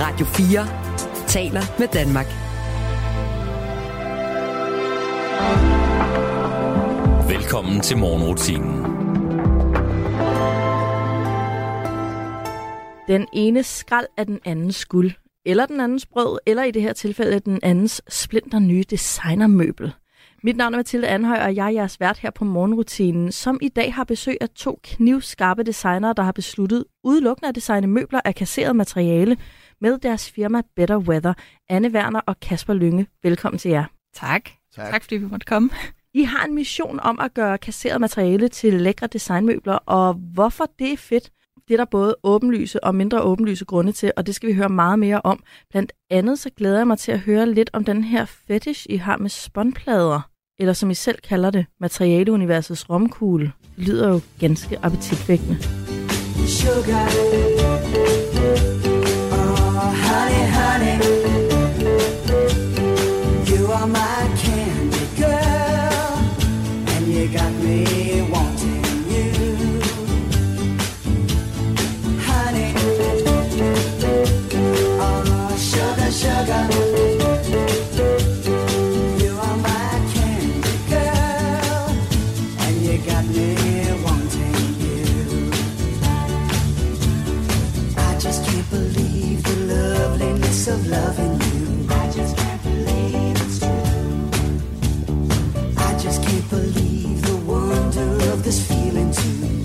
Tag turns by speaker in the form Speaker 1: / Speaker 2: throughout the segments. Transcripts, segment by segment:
Speaker 1: Radio 4 taler med Danmark.
Speaker 2: Velkommen til morgenrutinen.
Speaker 3: Den ene skrald er den andens guld, eller den andens brød, eller i det her tilfælde den andens splinter nye designermøbel. Mit navn er Mathilde Anhøj, og jeg er jeres vært her på morgenrutinen, som i dag har besøg af to knivskarpe designere, der har besluttet udelukkende at designe møbler af kasseret materiale med deres firma Better Weather. Anne Werner og Kasper Lynge, velkommen til jer.
Speaker 4: Tak. tak. Tak fordi vi måtte komme.
Speaker 3: I har en mission om at gøre kasseret materiale til lækre designmøbler, og hvorfor det er fedt, det er der både åbenlyse og mindre åbenlyse grunde til, og det skal vi høre meget mere om. Blandt andet så glæder jeg mig til at høre lidt om den her fetish, I har med spåndplader, eller som I selv kalder det, materialeuniversets romkugle. Lyder jo ganske appetitvækkende. Sugar. This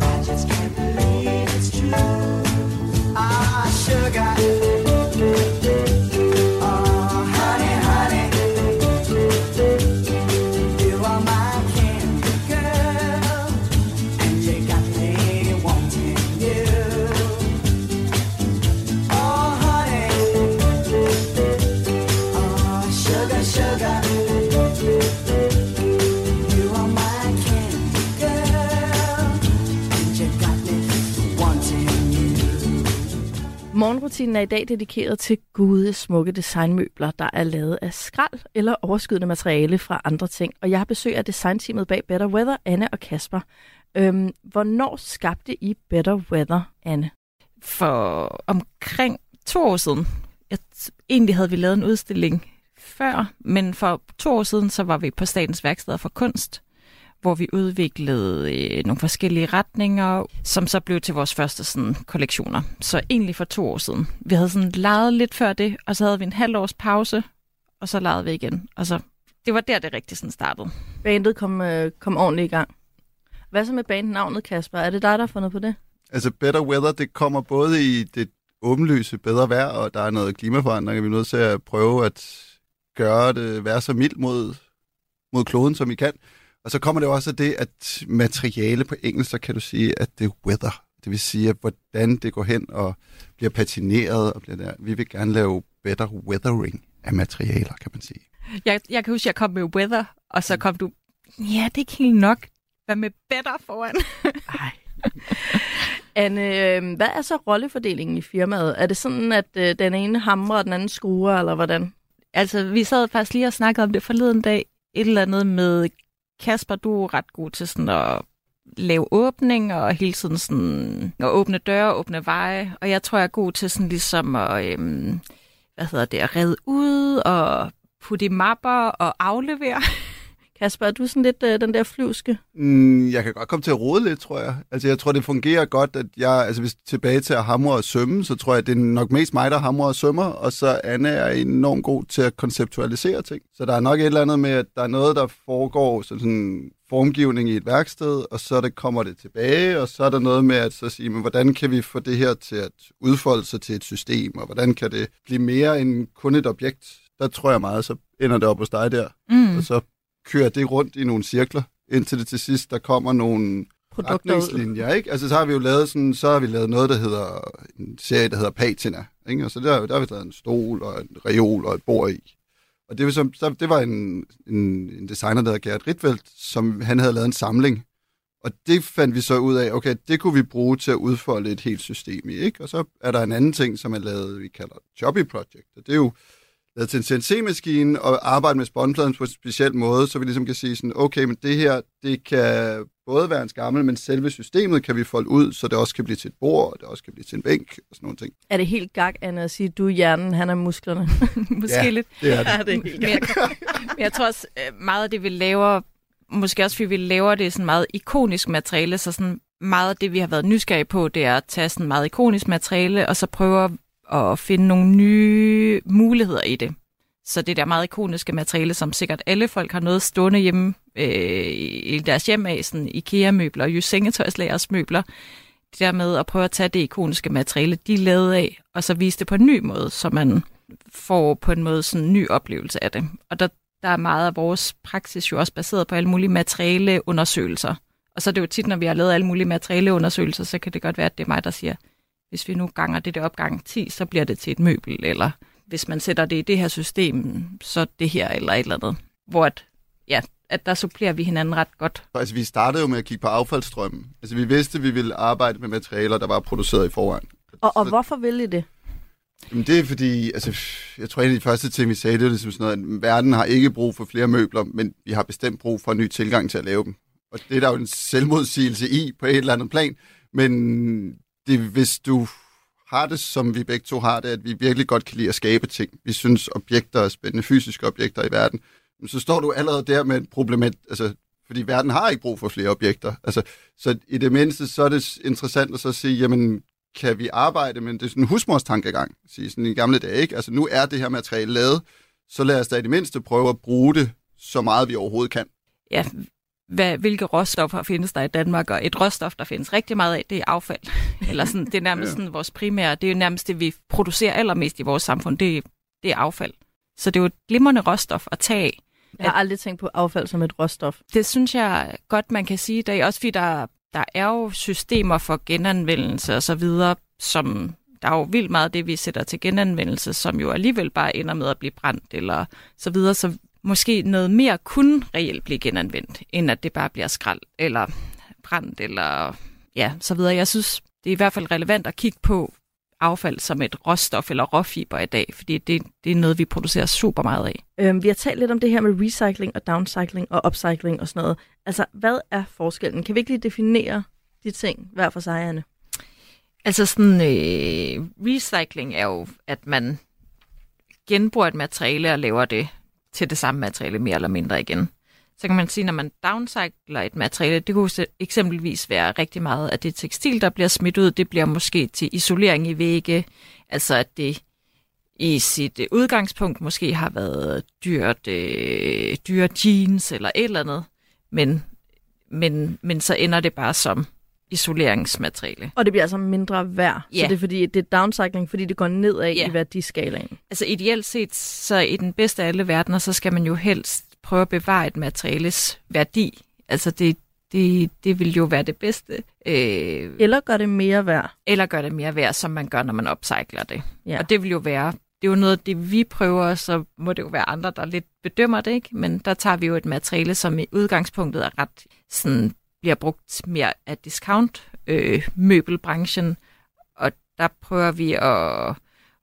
Speaker 3: Morgenrutinen er i dag dedikeret til gode, smukke designmøbler, der er lavet af skrald eller overskydende materiale fra andre ting. Og jeg har besøg af designteamet bag Better Weather, Anne og Kasper. Øhm, hvornår skabte I Better Weather, Anne?
Speaker 4: For omkring to år siden, jeg, egentlig havde vi lavet en udstilling før, men for to år siden, så var vi på Statens Værksteder for Kunst, hvor vi udviklede øh, nogle forskellige retninger, som så blev til vores første sådan, kollektioner. Så egentlig for to år siden. Vi havde sådan leget lidt før det, og så havde vi en halv års pause, og så legede vi igen. Og så, det var der, det rigtig sådan startede.
Speaker 3: Bandet kom, øh, kom ordentligt i gang. Hvad så med bandnavnet, Kasper? Er det dig, der har fundet på det?
Speaker 5: Altså Better Weather, det kommer både i det åbenlyse bedre vejr, og der er noget klimaforandring, og vi er nødt til at prøve at gøre det, være så mildt mod, mod kloden, som vi kan. Og så kommer det også af det, at materiale på engelsk, så kan du sige, at det er weather. Det vil sige, at hvordan det går hen og bliver patineret. Og bliver der. Vi vil gerne lave better weathering af materialer, kan man sige.
Speaker 4: Jeg, jeg kan huske, at jeg kom med weather, og så kom du, ja, det er ikke helt nok. Hvad med better foran?
Speaker 3: Ej. Anne, øh, hvad er så rollefordelingen i firmaet? Er det sådan, at øh, den ene hamrer, og den anden skruer, eller hvordan?
Speaker 4: Altså, vi sad faktisk lige og snakkede om det forleden dag. Et eller andet med Kasper, du er ret god til sådan at lave åbning og hele tiden sådan at åbne døre, åbne veje. Og jeg tror, jeg er god til sådan ligesom at, øhm, hvad hedder det, at redde ud og putte i mapper og aflevere.
Speaker 3: Kasper, er du sådan lidt øh, den der flyvske?
Speaker 5: Mm, jeg kan godt komme til at rode lidt, tror jeg. Altså, jeg tror, det fungerer godt, at jeg, altså hvis tilbage til at hamre og sømme, så tror jeg, det er nok mest mig, der hamrer og sømmer, og så Anne er enormt god til at konceptualisere ting. Så der er nok et eller andet med, at der er noget, der foregår sådan, sådan formgivning i et værksted, og så det kommer det tilbage, og så er der noget med at så sige, men hvordan kan vi få det her til at udfolde sig til et system, og hvordan kan det blive mere end kun et objekt? Der tror jeg meget, så ender det op hos dig der,
Speaker 4: Mm.
Speaker 5: og så kører det rundt i nogle cirkler, indtil det til sidst, der kommer nogle retningslinjer, ikke? Altså, så har vi jo lavet sådan, så har vi lavet noget, der hedder, en serie, der hedder Patina, ikke? Og så der, der har vi lavet en stol og en reol og et bord i. Og det var, som, så, det var en, en, en designer, der hedder Gerhard Ritfeldt, som han havde lavet en samling. Og det fandt vi så ud af, okay, det kunne vi bruge til at udfolde et helt system i, ikke? Og så er der en anden ting, som er lavet, vi kalder Choppy Project. Og det er jo lavet til en CNC-maskine og arbejde med spåndpladen på en speciel måde, så vi ligesom kan sige sådan, okay, men det her, det kan både være en skammel, men selve systemet kan vi folde ud, så det også kan blive til et bord, og det også kan blive til en bænk og sådan nogle ting.
Speaker 3: Er det helt gak, Anna, at sige, du er hjernen, han er musklerne?
Speaker 4: Måske
Speaker 5: Ja.
Speaker 4: lidt.
Speaker 5: Det er det.
Speaker 3: ja, det er helt
Speaker 4: Men jeg, men jeg tror også, øh, meget af det, vi laver, måske også fordi vi laver det sådan meget ikonisk materiale, så sådan meget af det, vi har været nysgerrige på, det er at tage sådan meget ikonisk materiale, og så prøve at finde nogle nye muligheder i det. Så det der meget ikoniske materiale, som sikkert alle folk har noget stående hjemme øh, i deres hjem af, sådan IKEA-møbler, Jys Sengetøjslagers møbler, det der med at prøve at tage det ikoniske materiale, de lavede af, og så vise det på en ny måde, så man får på en måde sådan en ny oplevelse af det. Og der, der er meget af vores praksis jo også baseret på alle mulige materialeundersøgelser. Og så er det jo tit, når vi har lavet alle mulige materialeundersøgelser, så kan det godt være, at det er mig, der siger, hvis vi nu ganger det der opgang 10, så bliver det til et møbel, eller hvis man sætter det i det her system, så det her eller et eller andet. Hvor at, ja, at der supplerer vi hinanden ret godt.
Speaker 5: Altså, vi startede jo med at kigge på affaldsstrømmen. Altså, vi vidste, at vi ville arbejde med materialer, der var produceret i forvejen.
Speaker 3: Og, og
Speaker 5: Så-
Speaker 3: hvorfor vil I det?
Speaker 5: Jamen, det er fordi, altså, jeg tror, en af de første ting, vi sagde, det er ligesom sådan noget, at verden har ikke brug for flere møbler, men vi har bestemt brug for en ny tilgang til at lave dem. Og det er der jo en selvmodsigelse i på et eller andet plan. Men det, hvis du har det, som vi begge to har det, at vi virkelig godt kan lide at skabe ting. Vi synes, objekter er spændende, fysiske objekter i verden. Men så står du allerede der med et problem, altså, fordi verden har ikke brug for flere objekter. Altså, så i det mindste, så er det interessant at så sige, jamen, kan vi arbejde, men det er sådan en husmorstankegang, sige sådan i gamle dage, ikke? Altså nu er det her materiale lavet, så lad os da i det mindste prøve at bruge det så meget vi overhovedet kan.
Speaker 4: Ja, hvad, hvilke råstoffer findes der i Danmark? Og et råstof, der findes rigtig meget af, det er affald. Eller sådan, det er nærmest
Speaker 5: Ja.
Speaker 4: sådan vores primære, det er jo nærmest det, vi producerer allermest i vores samfund, det, er- det er affald. Så det er jo et glimrende råstof at tage af.
Speaker 3: Jeg har aldrig tænkt på affald som et råstof.
Speaker 4: Det synes jeg godt, man kan sige i dag, også fordi der, der er jo systemer for genanvendelse og så videre, som der er jo vildt meget af det, vi sætter til genanvendelse, som jo alligevel bare ender med at blive brændt eller så videre, så måske noget mere kunne reelt blive genanvendt, end at det bare bliver skrald eller brændt eller ja, så videre. Jeg synes, det er i hvert fald relevant at kigge på affald som et råstof eller råfiber i dag, fordi det, det er noget, vi producerer super meget af.
Speaker 3: Øhm, vi har talt lidt om det her med recycling og downcycling og upcycling og sådan noget. Altså, hvad er forskellen? Kan vi ikke lige definere de ting hver for sig, Anne?
Speaker 4: Altså sådan, øh, recycling er jo, at man genbruger et materiale og laver det til det samme materiale mere eller mindre igen. Så kan man sige, når man downcycler et materiale, det kunne eksempelvis være rigtig meget af det tekstil, der bliver smidt ud, det bliver måske til isolering i vægge, altså at det i sit øh, udgangspunkt måske har været dyrt, øh, dyre jeans eller et eller andet, men, men, men så ender det bare som isoleringsmateriale.
Speaker 3: Og det bliver altså mindre værd.
Speaker 4: Ja.
Speaker 3: Så det er, fordi, det er downcycling, fordi det går nedad
Speaker 4: Ja.
Speaker 3: i værdiskalaen.
Speaker 4: Altså ideelt set, så i den bedste af alle verdener, så skal man jo helst prøve at bevare et materiales værdi. Altså det, det, det vil jo være det bedste. Øh,
Speaker 3: Eller gør det mere værd.
Speaker 4: eller gøre det mere værd, som man gør, når man upcycler det.
Speaker 3: Ja.
Speaker 4: Og det vil jo være, det er jo noget af det, vi prøver, så må det jo være andre, der lidt bedømmer det, ikke? Men der tager vi jo et materiale, som i udgangspunktet er ret sådan, bliver brugt mere af discount øh, møbelbranchen, og der prøver vi at,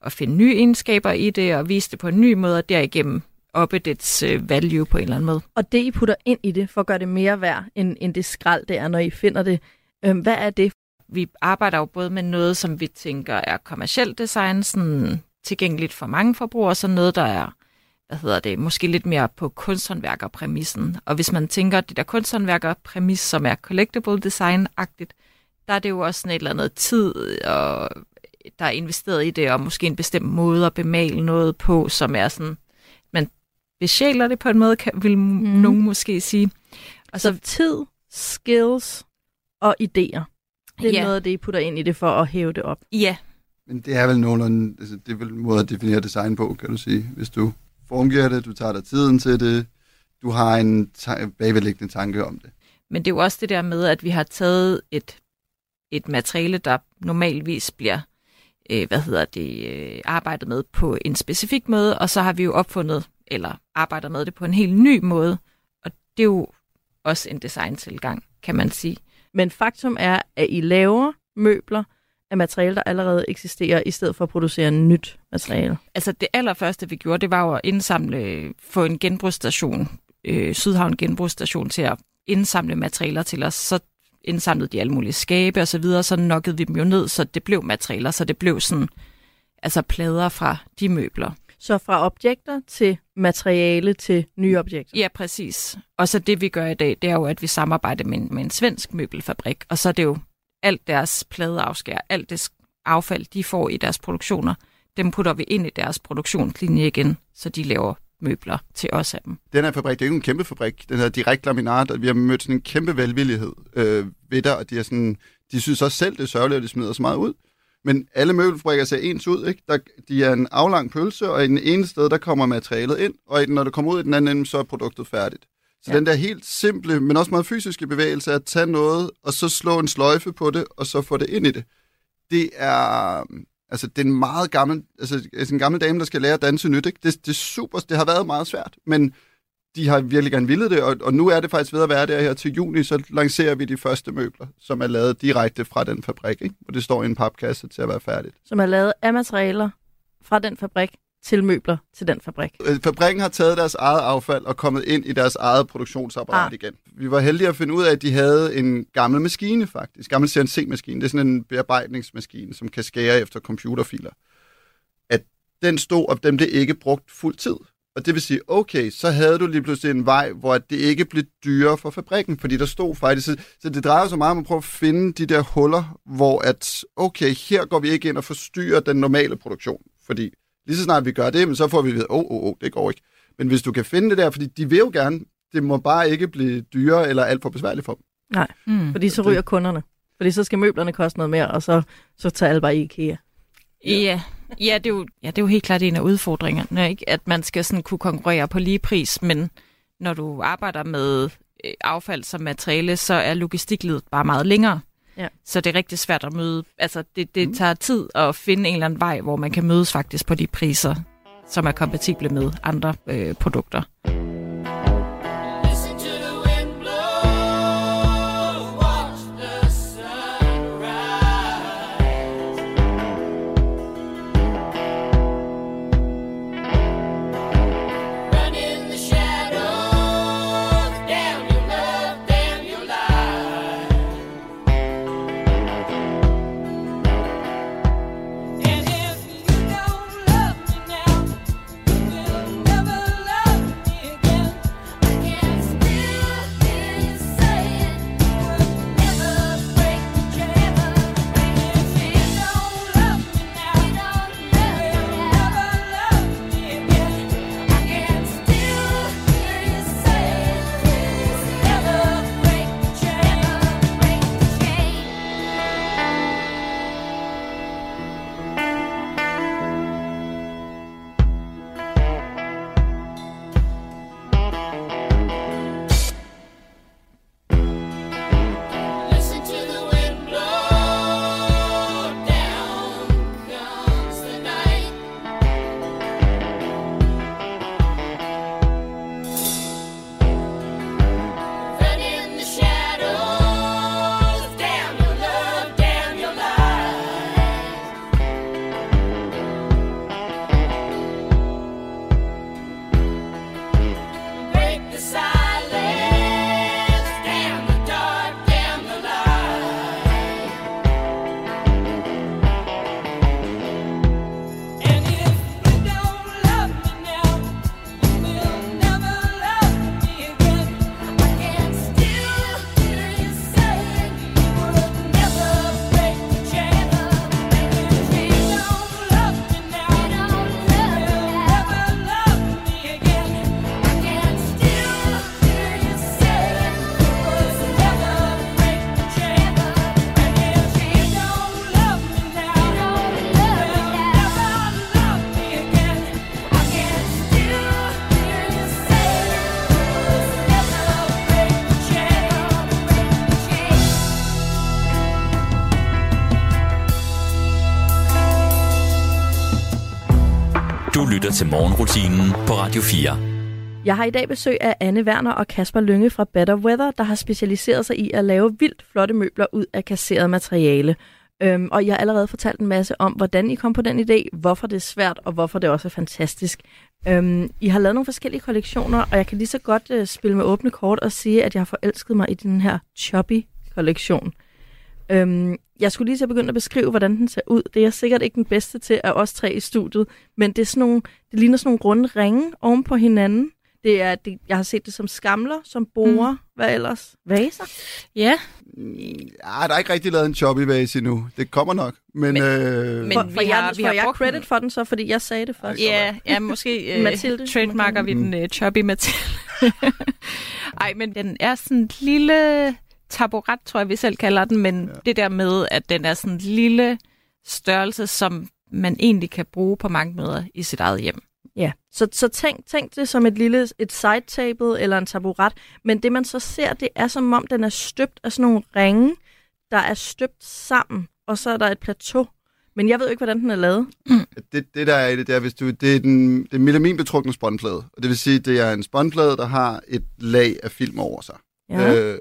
Speaker 4: at finde nye egenskaber i det, og vise det på en ny måde, og derigennem oppe dets øh, value på en eller anden måde.
Speaker 3: Og det, I putter ind i det, for at gøre det mere værd, end, end det skrald, det er, når I finder det. Øhm, hvad er det?
Speaker 4: vi arbejder jo både med noget, som vi tænker er kommercielt design, sådan tilgængeligt for mange forbrugere, så noget, der er, hvad hedder det, måske lidt mere på kunsthåndværkerpræmissen. Og hvis man tænker, det der kunsthåndværkerpræmis, som er collectible design-agtigt, der er det jo også sådan et eller andet tid, og der er investeret i det, og måske en bestemt måde at bemale noget på, som er sådan, man besjæler det på en måde, kan, vil mm. nogen måske sige. Og
Speaker 3: Så tid, skills og idéer. Det er
Speaker 4: Ja.
Speaker 3: noget af det, I putter ind i det for at hæve det op.
Speaker 4: ja,
Speaker 5: Men det er vel nogenlunde, altså, det er vel en måde at definere design på, kan du sige. Hvis du formgiver det, du tager dig tiden til det, du har en ta- bagvedliggende tanke om det.
Speaker 4: Men det er jo også det der med, at vi har taget et, et materiale, der normalvis bliver øh, hvad hedder det, øh, arbejdet med på en specifik måde, og så har vi jo opfundet, eller arbejder med det på en helt ny måde, og det er jo også en designtilgang, kan man sige.
Speaker 3: Men faktum er, at I laver møbler af materiale, der allerede eksisterer, i stedet for at producere nyt materiale.
Speaker 4: Altså det allerførste, vi gjorde, det var jo at indsamle, få en genbrugsstation, øh, Sydhavn Genbrugsstation til at indsamle materialer til os. Så indsamlede de alle mulige skabe og så videre, så nokkede vi dem jo ned, så det blev materialer, så det blev sådan, altså plader fra de møbler.
Speaker 3: Så fra objekter til materiale til nye objekter.
Speaker 4: Ja, præcis. Og så det, vi gør i dag, det er jo, at vi samarbejder med en, med en svensk møbelfabrik, og så er det jo alt deres pladeafskær, alt det affald, de får i deres produktioner, dem putter vi ind i deres produktionslinje igen, så de laver møbler til os af dem.
Speaker 5: Den her fabrik, det er jo en kæmpe fabrik. Den hedder Direkt Laminat, og vi har mødt sådan en kæmpe velvillighed øh, ved der, og de, er sådan, de synes også selv, det er sørgeligt, at de smider så meget ud. Men alle møbelfabrikker ser ens ud, ikke? Der, de er en aflang pølse, og i den ene sted, der kommer materialet ind, og når det kommer ud i den anden ende, så er produktet færdigt. Så ja. den der helt simple, men også meget fysiske bevægelse, at tage noget, og så slå en sløjfe på det, og så få det ind i det, det er, altså, det er en meget gammel, altså, en gammel dame, der skal lære at danse nyt, ikke? Det, det er super, det har været meget svært, men de har virkelig gerne ville det, og, og nu er det faktisk ved at være der her til juni, så lancerer vi de første møbler, som er lavet direkte fra den fabrik, ikke? og det står i en papkasse til at være færdigt.
Speaker 3: Som er lavet af materialer fra den fabrik til møbler til den fabrik.
Speaker 5: Øh, fabrikken har taget deres eget affald og kommet ind i deres eget produktionsapparat ah. igen. Vi var heldige at finde ud af, at de havde en gammel maskine faktisk, gammel CNC-maskine. Det er sådan en bearbejdningsmaskine, som kan skære efter computerfiler. At den stod, og dem blev ikke brugt fuld tid. Og det vil sige, okay, så havde du lige pludselig en vej, hvor det ikke blev dyrere for fabrikken, fordi der stod faktisk... Så, så det drejer sig meget om at prøve at finde de der huller, hvor at, okay, her går vi ikke ind og forstyrrer den normale produktion, fordi lige så snart vi gør det, men så får vi ved, åh, oh, oh, oh, det går ikke. Men hvis du kan finde det der, fordi de vil jo gerne, det må bare ikke blive dyrere eller alt for besværligt for dem.
Speaker 3: Nej, mm. fordi så ryger kunderne. Fordi så skal møblerne koste noget mere, og så, så tager alle bare i IKEA.
Speaker 4: Ja, ja, det er jo, ja, det er jo helt klart en af udfordringerne, ikke? at man skal sådan kunne konkurrere på lige pris, men når du arbejder med øh, affald som materiale, så er logistikledet bare meget længere. Ja. Så det er rigtig svært at møde. Altså, det, det mm. tager tid at finde en eller anden vej, hvor man kan mødes faktisk på de priser, som er kompatible med andre øh, produkter.
Speaker 2: Til morgenrutinen på Radio 4.
Speaker 3: Jeg har i dag besøg af Anne Werner og Kasper Lønge fra Better Weather, der har specialiseret sig i at lave vildt flotte møbler ud af kasseret materiale. Øhm, og jeg har allerede fortalt en masse om, hvordan I kom på den idé, hvorfor det er svært, og hvorfor det også er fantastisk. Øhm, I har lavet nogle forskellige kollektioner, og jeg kan lige så godt øh, spille med åbne kort og sige, at jeg har forelsket mig i den her Choppy-kollektion. Øhm, jeg skulle lige til at begynde at beskrive, hvordan den ser ud. Det er jeg sikkert ikke den bedste til af os tre i studiet, men det, er sådan nogle, det ligner sådan nogle runde ringe oven på hinanden. Det er, det, jeg har set det som skamler, som borer, mm. hvad ellers? Vaser?
Speaker 4: Ja,
Speaker 5: Ja, der er ikke rigtig lavet en choppy vase endnu. Det kommer nok. Men,
Speaker 4: Men-
Speaker 5: øh,
Speaker 4: men-
Speaker 3: For,
Speaker 4: vi
Speaker 3: for jeg,
Speaker 4: har- vi
Speaker 3: får
Speaker 4: har
Speaker 3: jeg
Speaker 4: brugt
Speaker 3: credit
Speaker 4: den.
Speaker 3: for den så, fordi jeg sagde det først.
Speaker 4: Ja, ja måske øh,
Speaker 3: Mathilde.
Speaker 4: trademarker vi den øh, choppy Mathilde. Ej, men den er sådan en lille taburet, tror jeg, vi selv kalder den, men ja. det der med, at den er sådan en lille størrelse, som man egentlig kan bruge på mange måder i sit eget hjem.
Speaker 3: Ja, så, så tænk, tænk det som et lille et side table eller en taburet, men det man så ser, det er som om den er støbt af sådan nogle ringe, der er støbt sammen, og så er der et plateau. Men jeg ved jo ikke, hvordan den er lavet.
Speaker 5: det, det der er i det, det er, hvis du, det er den det er melaminbetrukne spåndplade. Og det vil sige, det er en spåndplade, der har et lag af film over sig.
Speaker 3: Ja.
Speaker 5: Øh,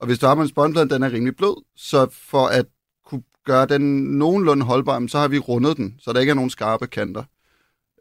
Speaker 5: og hvis du har med en spånplade, den er rimelig blød, så for at kunne gøre den nogenlunde holdbar, så har vi rundet den, så der ikke er nogen skarpe kanter.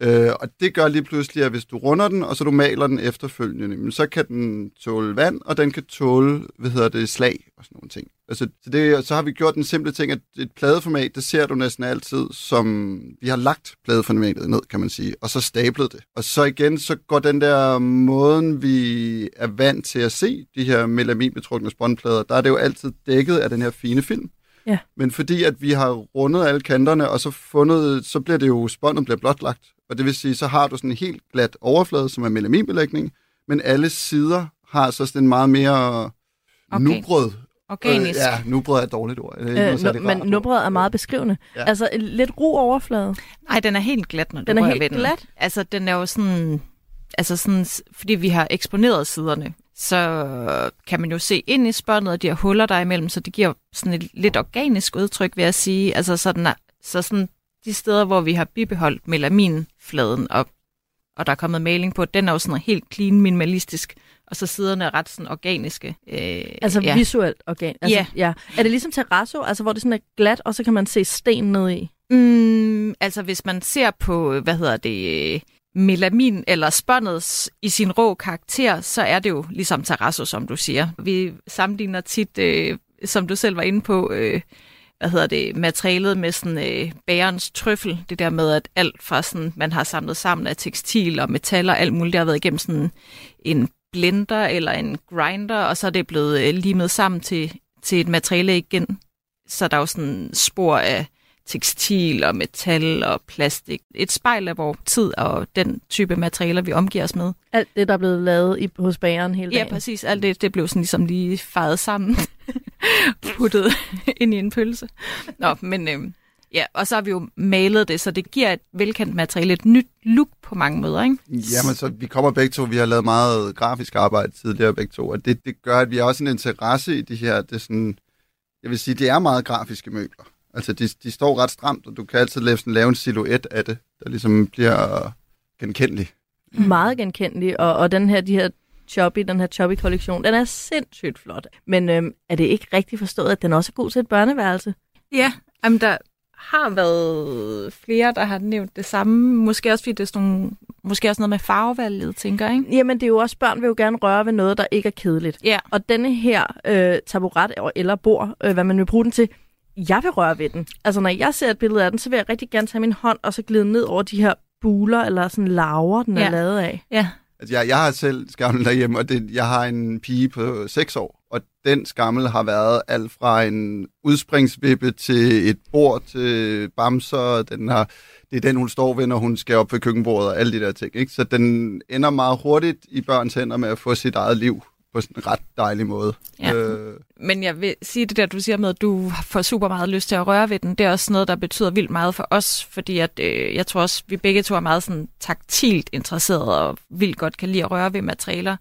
Speaker 5: Øh, og det gør lige pludselig, at hvis du runder den, og så du maler den efterfølgende, så kan den tåle vand, og den kan tåle, hvad hedder det, slag og sådan nogle ting. Altså, så, det, så har vi gjort den simple ting, at et pladeformat, det ser du næsten altid som, vi har lagt pladeformatet ned, kan man sige, og så stablet det. Og så igen, så går den der måden, vi er vant til at se de her melaminbetrukne spåndplader, der er det jo altid dækket af den her fine film.
Speaker 3: Ja.
Speaker 5: Men fordi at vi har rundet alle kanterne, og så fundet, så bliver det jo, spåndet bliver blotlagt. Og det vil sige, så har du sådan en helt glat overflade, som er melaminbelægning, men alle sider har så sådan en meget mere
Speaker 4: Okay.
Speaker 5: nubrød.
Speaker 4: Organisk.
Speaker 5: Øh, ja, nubrød er et dårligt ord. Det er
Speaker 3: Øh, nu, men nummeret er meget beskrivende. Ja. Altså en lidt ro overflade.
Speaker 4: Nej, den er helt glat, når du
Speaker 3: Den er helt
Speaker 4: ved den.
Speaker 3: glat?
Speaker 4: Altså, den er jo sådan... Altså sådan, fordi vi har eksponeret siderne, så kan man jo se ind i spåndet, og de har huller der imellem, så det giver sådan et lidt organisk udtryk, vil jeg sige. Altså sådan, så sådan de steder, hvor vi har bibeholdt melaminfladen, og, og der er kommet maling på, den er jo sådan helt clean minimalistisk, og så siderne er ret sådan organiske. Øh,
Speaker 3: Altså
Speaker 4: ja.
Speaker 3: visuelt organ. Altså,
Speaker 4: Ja.
Speaker 3: ja. Er det ligesom terrasso, altså hvor det sådan er glat, og så kan man se sten ned i?
Speaker 4: Mm, altså hvis man ser på, hvad hedder det, melamin eller spåndet i sin rå karakter, så er det jo ligesom terrasso, som du siger. Vi sammenligner tit, øh, som du selv var inde på, øh, hvad hedder det, materialet med sådan øh, bærens trøffel. Det der med, at alt fra sådan, man har samlet sammen af tekstil og metaller, alt muligt, der har været igennem sådan en blender eller en grinder, og så er det blevet øh, limet sammen til, til et materiale igen. Så der er jo sådan spor af tekstil og metal og plastik. Et spejl af vores tid og den type materialer, vi omgiver os med.
Speaker 3: Alt det, der er blevet lavet i, hos bageren hele
Speaker 4: Ja,
Speaker 3: dagen.
Speaker 4: præcis. Alt det, det blev sådan ligesom lige fejet sammen. Puttet ind i en pølse. Nå, men øh, ja, og så har vi jo malet det, så det giver et velkendt materiale, et nyt look på mange måder, ikke?
Speaker 5: Jamen, så vi kommer begge to, vi har lavet meget grafisk arbejde tidligere begge to, og det, det gør, at vi har også en interesse i de her, det er sådan, jeg vil sige, det er meget grafiske møbler. Altså, de, de står ret stramt, og du kan altid lave, sådan, lave en silhuet af det, der ligesom bliver genkendelig.
Speaker 3: Meget genkendelig, og, og den her, de her choppy, den her choppy-kollektion, den er sindssygt flot. Men øhm, er det ikke rigtigt forstået, at den også er god til et børneværelse?
Speaker 4: Ja, jamen der har været flere, der har nævnt det samme. Måske også fordi det er sådan nogle, måske også noget med farvevalget, tænker jeg?
Speaker 3: Jamen, det er jo også, børn vil jo gerne røre ved noget, der ikke er kedeligt.
Speaker 4: Ja.
Speaker 3: Og denne her øh, taburet eller bord, øh, hvad man vil bruge den til, jeg vil røre ved den. Altså, når jeg ser et billede af den, så vil jeg rigtig gerne tage min hånd og så glide ned over de her buler eller sådan laver, den
Speaker 4: Ja.
Speaker 3: er lavet af.
Speaker 4: Ja,
Speaker 5: Altså, jeg, jeg har selv skammel derhjemme, og det, jeg har en pige på 6 år, og den skammel har været alt fra en udspringsvippe til et bord til bamser. Den har, det er den, hun står ved, når hun skal op ved køkkenbordet og alle de der ting. Ikke? Så den ender meget hurtigt i børns hænder med at få sit eget liv på sådan en ret dejlig måde.
Speaker 4: Ja.
Speaker 5: Øh,
Speaker 4: men jeg vil sige det der, du siger med, at du får super meget lyst til at røre ved den. Det er også noget, der betyder vildt meget for os, fordi at, øh, jeg tror også, vi begge to er meget sådan taktilt interesserede og vildt godt kan lide at røre ved materialer.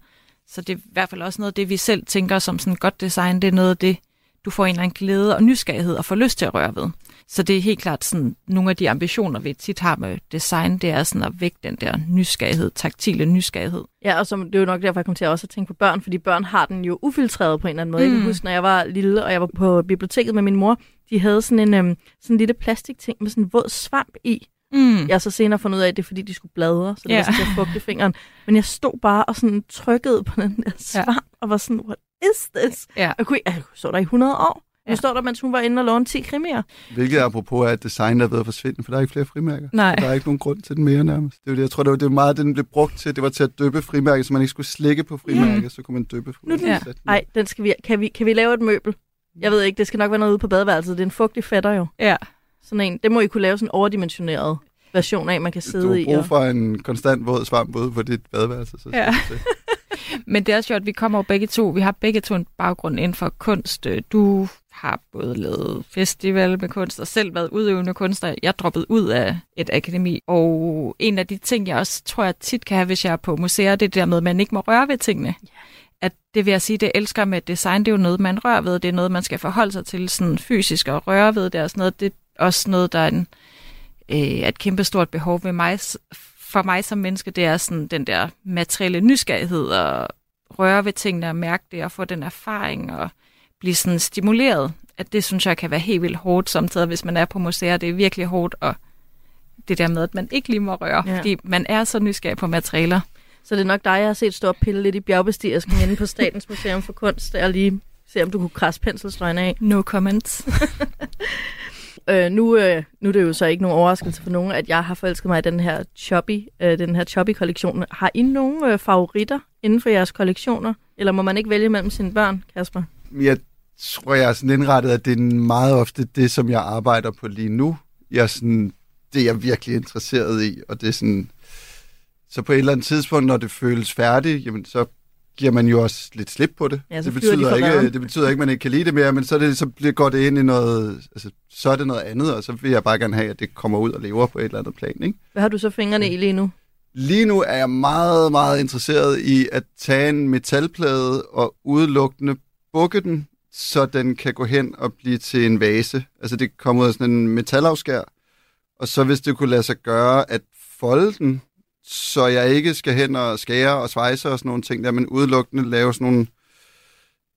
Speaker 4: Så det er i hvert fald også noget af det, vi selv tænker som sådan godt design. Det er noget af det, du får en eller anden glæde og nysgerrighed og får lyst til at røre ved. Så det er helt klart sådan, nogle af de ambitioner, vi tit har med design, det er sådan at vække den der nysgerrighed, taktile nysgerrighed.
Speaker 3: Ja, og som, det er jo nok derfor, jeg kom til også at tænke på børn, fordi børn har den jo ufiltreret på en eller anden måde. Mm. Jeg kan
Speaker 4: Mm.
Speaker 3: huske, når jeg var lille, og jeg var på biblioteket med min mor, De havde sådan en, øhm, sådan en lille plastikting med sådan en våd svamp i.
Speaker 4: Mm.
Speaker 3: Jeg har så senere fundet ud af, at det er fordi, de skulle bladre, så det
Speaker 4: Ja.
Speaker 3: var sådan at fugte fingeren. Men jeg stod bare og sådan trykkede på den der svamp, og var sådan, what is this?
Speaker 4: Ja.
Speaker 3: Jeg, kunne, ikke- jeg så der i 100 år. Nu
Speaker 4: Ja.
Speaker 3: står der, mens hun var inde og låne 10 krimier.
Speaker 5: Hvilket apropos er et design, der er ved at forsvinde, for der er ikke flere frimærker.
Speaker 4: Nej.
Speaker 5: Der er ikke nogen grund til den mere nærmest. Det er jo det, jeg tror, det var, det var meget, den blev brugt til. Det var til at døbe frimærker, så man ikke skulle slikke på frimærker, så kunne man døbe frimærker.
Speaker 4: Ja.
Speaker 3: Nej, den skal vi, kan, vi, kan vi lave et møbel? Jeg ved ikke, det skal nok være noget ude på badeværelset. Det er en fugtig fætter jo.
Speaker 4: Ja.
Speaker 3: Sådan en. Det må I kunne lave sådan en overdimensioneret version af, man kan
Speaker 5: Du
Speaker 3: sidde
Speaker 5: har
Speaker 3: i.
Speaker 5: brug
Speaker 3: Og...
Speaker 5: for en konstant våd svamp ude på dit badeværelse. Så
Speaker 4: Ja.
Speaker 5: du.
Speaker 4: Men det er også sjovt, at vi kommer jo begge to. Vi har begge to en baggrund inden for kunst. Øh, Du har både lavet festival med kunst og selv været udøvende kunstner. Jeg droppede ud af et akademi. Og en af de ting, jeg også tror, jeg tit kan have, hvis jeg er på museer, det er det der med, at man ikke må røre ved tingene. At det vil jeg sige, det elsker med design, det er jo noget, man rører ved. Det er noget, man skal forholde sig til sådan fysisk og røre ved det og sådan noget. Det er også noget, der er en, øh, er et kæmpestort behov ved mig, for mig som menneske. Det er sådan den der materielle nysgerrighed og røre ved tingene og mærke det og få den erfaring og blive sådan stimuleret. At det synes jeg kan være helt vildt hårdt samtidig, hvis man er på museer. Det er virkelig hårdt og det der med, at man ikke lige må røre,
Speaker 3: Ja.
Speaker 4: fordi man er så nysgerrig på materialer.
Speaker 3: Så det er nok dig, jeg har set stå og pille lidt i bjergbestigersken inde på Statens Museum for Kunst, og lige se, om du kunne krasse penselstrøgene af.
Speaker 4: No comments.
Speaker 3: Øh, nu, øh, nu er det jo så ikke nogen overraskelse for nogen, at jeg har forelsket mig i den her Choppy, øh, den her Choppy-kollektion. Har I nogen øh, favoritter inden for jeres kollektioner? Eller må man ikke vælge mellem sine børn, Kasper?
Speaker 5: Jeg tror, jeg er sådan indrettet, at det er meget ofte det, som jeg arbejder på lige nu. Jeg er sådan, det er jeg virkelig interesseret i, og det er sådan... Så på et eller andet tidspunkt, når det føles færdigt, jamen så giver man jo også lidt slip på det.
Speaker 3: Ja,
Speaker 5: det,
Speaker 3: de
Speaker 5: betyder
Speaker 3: reden.
Speaker 5: ikke, det betyder ikke, at man ikke kan lide det mere, men så, er det, så bliver, går det ind i noget, altså, så er det noget andet, og så vil jeg bare gerne have, at det kommer ud og lever på et eller andet plan. Ikke?
Speaker 3: Hvad har du så fingrene i lige nu?
Speaker 5: Lige nu er jeg meget, meget interesseret i at tage en metalplade og udelukkende bukke den, så den kan gå hen og blive til en vase. Altså det kommer ud af sådan en metalafskær, og så hvis det kunne lade sig gøre at folde den, så jeg ikke skal hen og skære og svejse og sådan nogle ting der, men udelukkende lave sådan nogle,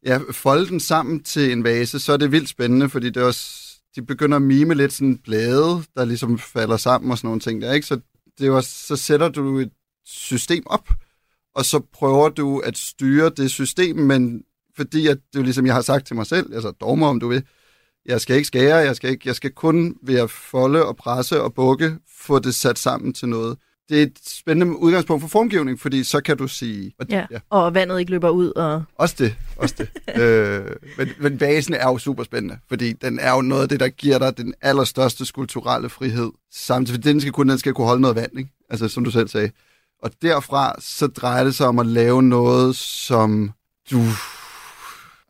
Speaker 5: ja, folde den sammen til en vase, så er det vildt spændende, fordi det er også, de begynder at mime lidt sådan blade, der ligesom falder sammen og sådan nogle ting der, ikke? Så det er også, så sætter du et system op, og så prøver du at styre det system, men fordi at det er ligesom jeg har sagt til mig selv, altså dogmer om du vil, jeg skal ikke skære, jeg skal, ikke, jeg skal kun ved at folde og presse og bukke, få det sat sammen til noget. Det er et spændende udgangspunkt for formgivning, fordi så kan du sige... Og,
Speaker 3: Ja. Og vandet ikke løber ud. Og...
Speaker 5: Også det, også det. øh, men, men vasen er jo super spændende, fordi den er jo noget af det, der giver dig den allerstørste skulpturelle frihed. Samtidig, fordi den skal, kunne, den skal kunne holde noget vand, ikke? Altså, som du selv sagde. Og derfra, så drejer det sig om at lave noget, som du